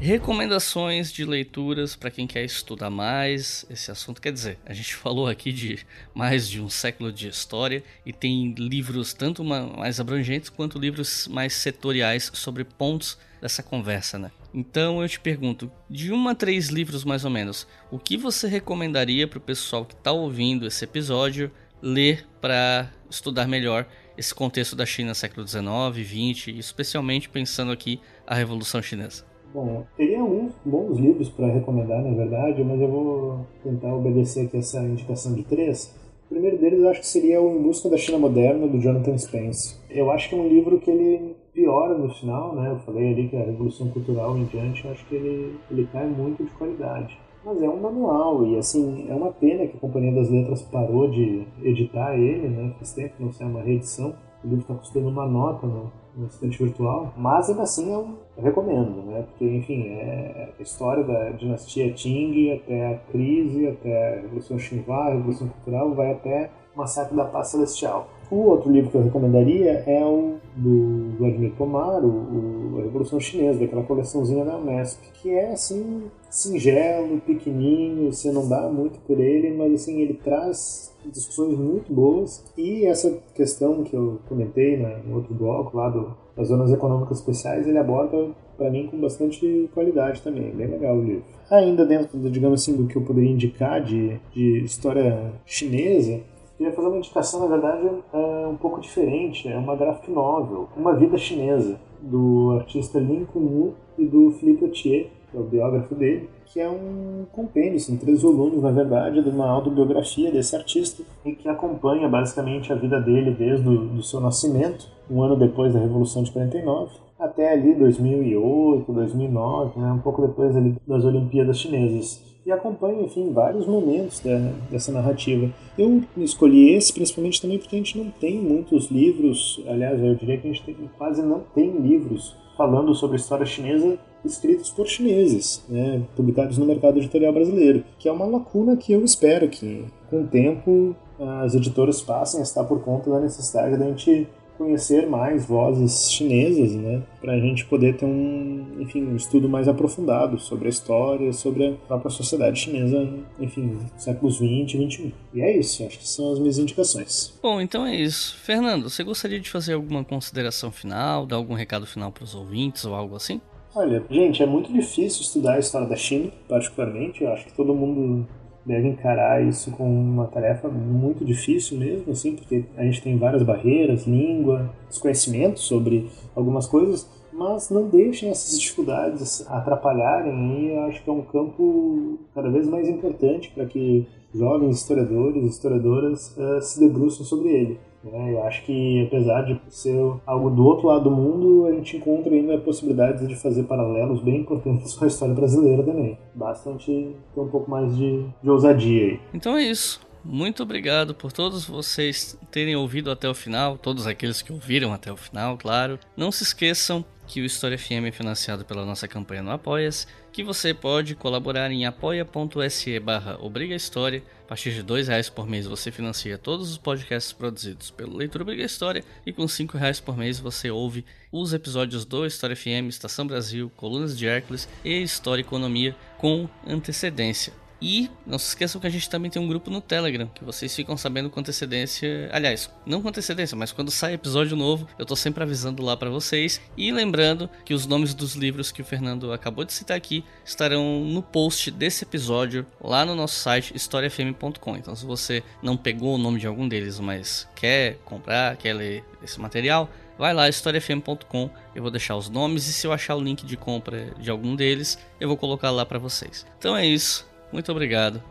Recomendações de leituras para quem quer estudar mais esse assunto. Quer dizer, a gente falou aqui de mais de um século de história e tem livros tanto mais abrangentes quanto livros mais setoriais sobre pontos dessa conversa, né? Então eu te pergunto, de uma a três livros mais ou menos, o que você recomendaria para o pessoal que está ouvindo esse episódio ler para estudar melhor esse contexto da China século XIX, XX, especialmente pensando aqui a Revolução Chinesa? Bom, teria alguns bons livros para recomendar, na verdade, mas eu vou tentar obedecer aqui essa indicação de três. O primeiro deles eu acho que seria o Em Busca da China Moderna, do Jonathan Spence. Eu acho que é um livro que ele piora no final, né? Eu falei ali que a Revolução Cultural em diante, eu acho que ele, ele cai muito de qualidade. Mas é um manual e, assim, é uma pena que a Companhia das Letras parou de editar ele, né? Faz tempo que não sai uma reedição. O livro está custando uma nota no, no estante virtual, mas ainda assim eu, recomendo, né? Porque, enfim, é a história da dinastia Qing até a crise, até a Revolução Xinhua, a Revolução Cultural, vai até o Massacre da Paz Celestial. O outro livro que eu recomendaria é o do Vladimir Pomar, o, o, a Revolução Chinesa, daquela coleçãozinha da Unesp, que é assim singelo, pequenininho, você não dá muito por ele, mas assim ele traz discussões muito boas e essa questão que eu comentei né, no outro bloco lá do, das zonas econômicas especiais ele aborda para mim com bastante qualidade também, bem legal o livro. Ainda dentro, digamos assim, do que eu poderia indicar de, de história chinesa, queria fazer uma indicação, na verdade, é um pouco diferente. É uma graphic novel, Uma Vida Chinesa, do artista Lin Kun e do Philippe Otier, que é o biógrafo dele, que é um compêndio, assim, três volumes, na verdade, de uma autobiografia desse artista e que acompanha basicamente a vida dele desde o seu nascimento, um ano depois da Revolução de 49, até ali 2008, 2009, né, um pouco depois ali das Olimpíadas Chinesas e acompanha, enfim, vários momentos da, dessa narrativa. Eu escolhi esse principalmente também porque a gente não tem muitos livros, aliás, eu diria que a gente tem, quase não tem livros falando sobre história chinesa escritos por chineses, né, publicados no mercado editorial brasileiro, que é uma lacuna que eu espero que, com o tempo, as editoras passem a estar por conta da necessidade da gente conhecer mais vozes chinesas, né, para a gente poder ter um, enfim, um estudo mais aprofundado sobre a história, sobre a própria sociedade chinesa, enfim, séculos 20 e 21. E é isso, acho que são as minhas indicações. Bom, então é isso. Fernando, você gostaria de fazer alguma consideração final, dar algum recado final para os ouvintes ou algo assim? Olha, gente, é muito difícil estudar a história da China, particularmente. Eu acho que todo mundo deve encarar isso como uma tarefa muito difícil mesmo, assim, porque a gente tem várias barreiras, língua, desconhecimento sobre algumas coisas, mas não deixem essas dificuldades atrapalharem e acho que é um campo cada vez mais importante para que jovens historiadores e historiadoras uh, se debruçem sobre ele. Né? Eu acho que, apesar de ser algo do outro lado do mundo, a gente encontra ainda possibilidades de fazer paralelos bem importantes com a história brasileira também. Basta a gente ter um pouco mais de, de ousadia aí. Então é isso. Muito obrigado por todos vocês terem ouvido até o final, todos aqueles que ouviram até o final, claro. Não se esqueçam que o História FM é financiado pela nossa campanha no Apoia-se, que você pode colaborar em apoia.se barra Obriga História. A partir de dois reais por mês você financia todos os podcasts produzidos pelo Leitura Obriga História e com cinco reais por mês você ouve os episódios do História FM, Estação Brasil, Colunas de Hércules e História Economia com antecedência. E não se esqueçam que a gente também tem um grupo no Telegram, que vocês ficam sabendo com antecedência. Aliás, não com antecedência, mas quando sai episódio novo, eu tô sempre avisando lá para vocês. E lembrando que os nomes dos livros que o Fernando acabou de citar aqui estarão no post desse episódio lá no nosso site historiafm.com. Então, se você não pegou o nome de algum deles, mas quer comprar, quer ler esse material, vai lá historiafm.com, eu vou deixar os nomes e se eu achar o link de compra de algum deles, eu vou colocar lá para vocês. Então é isso. Muito obrigado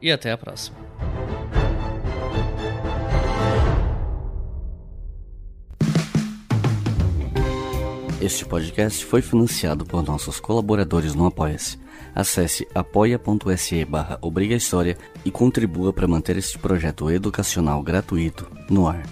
e até a próxima. Este podcast foi financiado por nossos colaboradores no Apoia-se. Acesse apoia.se barra e contribua para manter este projeto educacional gratuito no ar.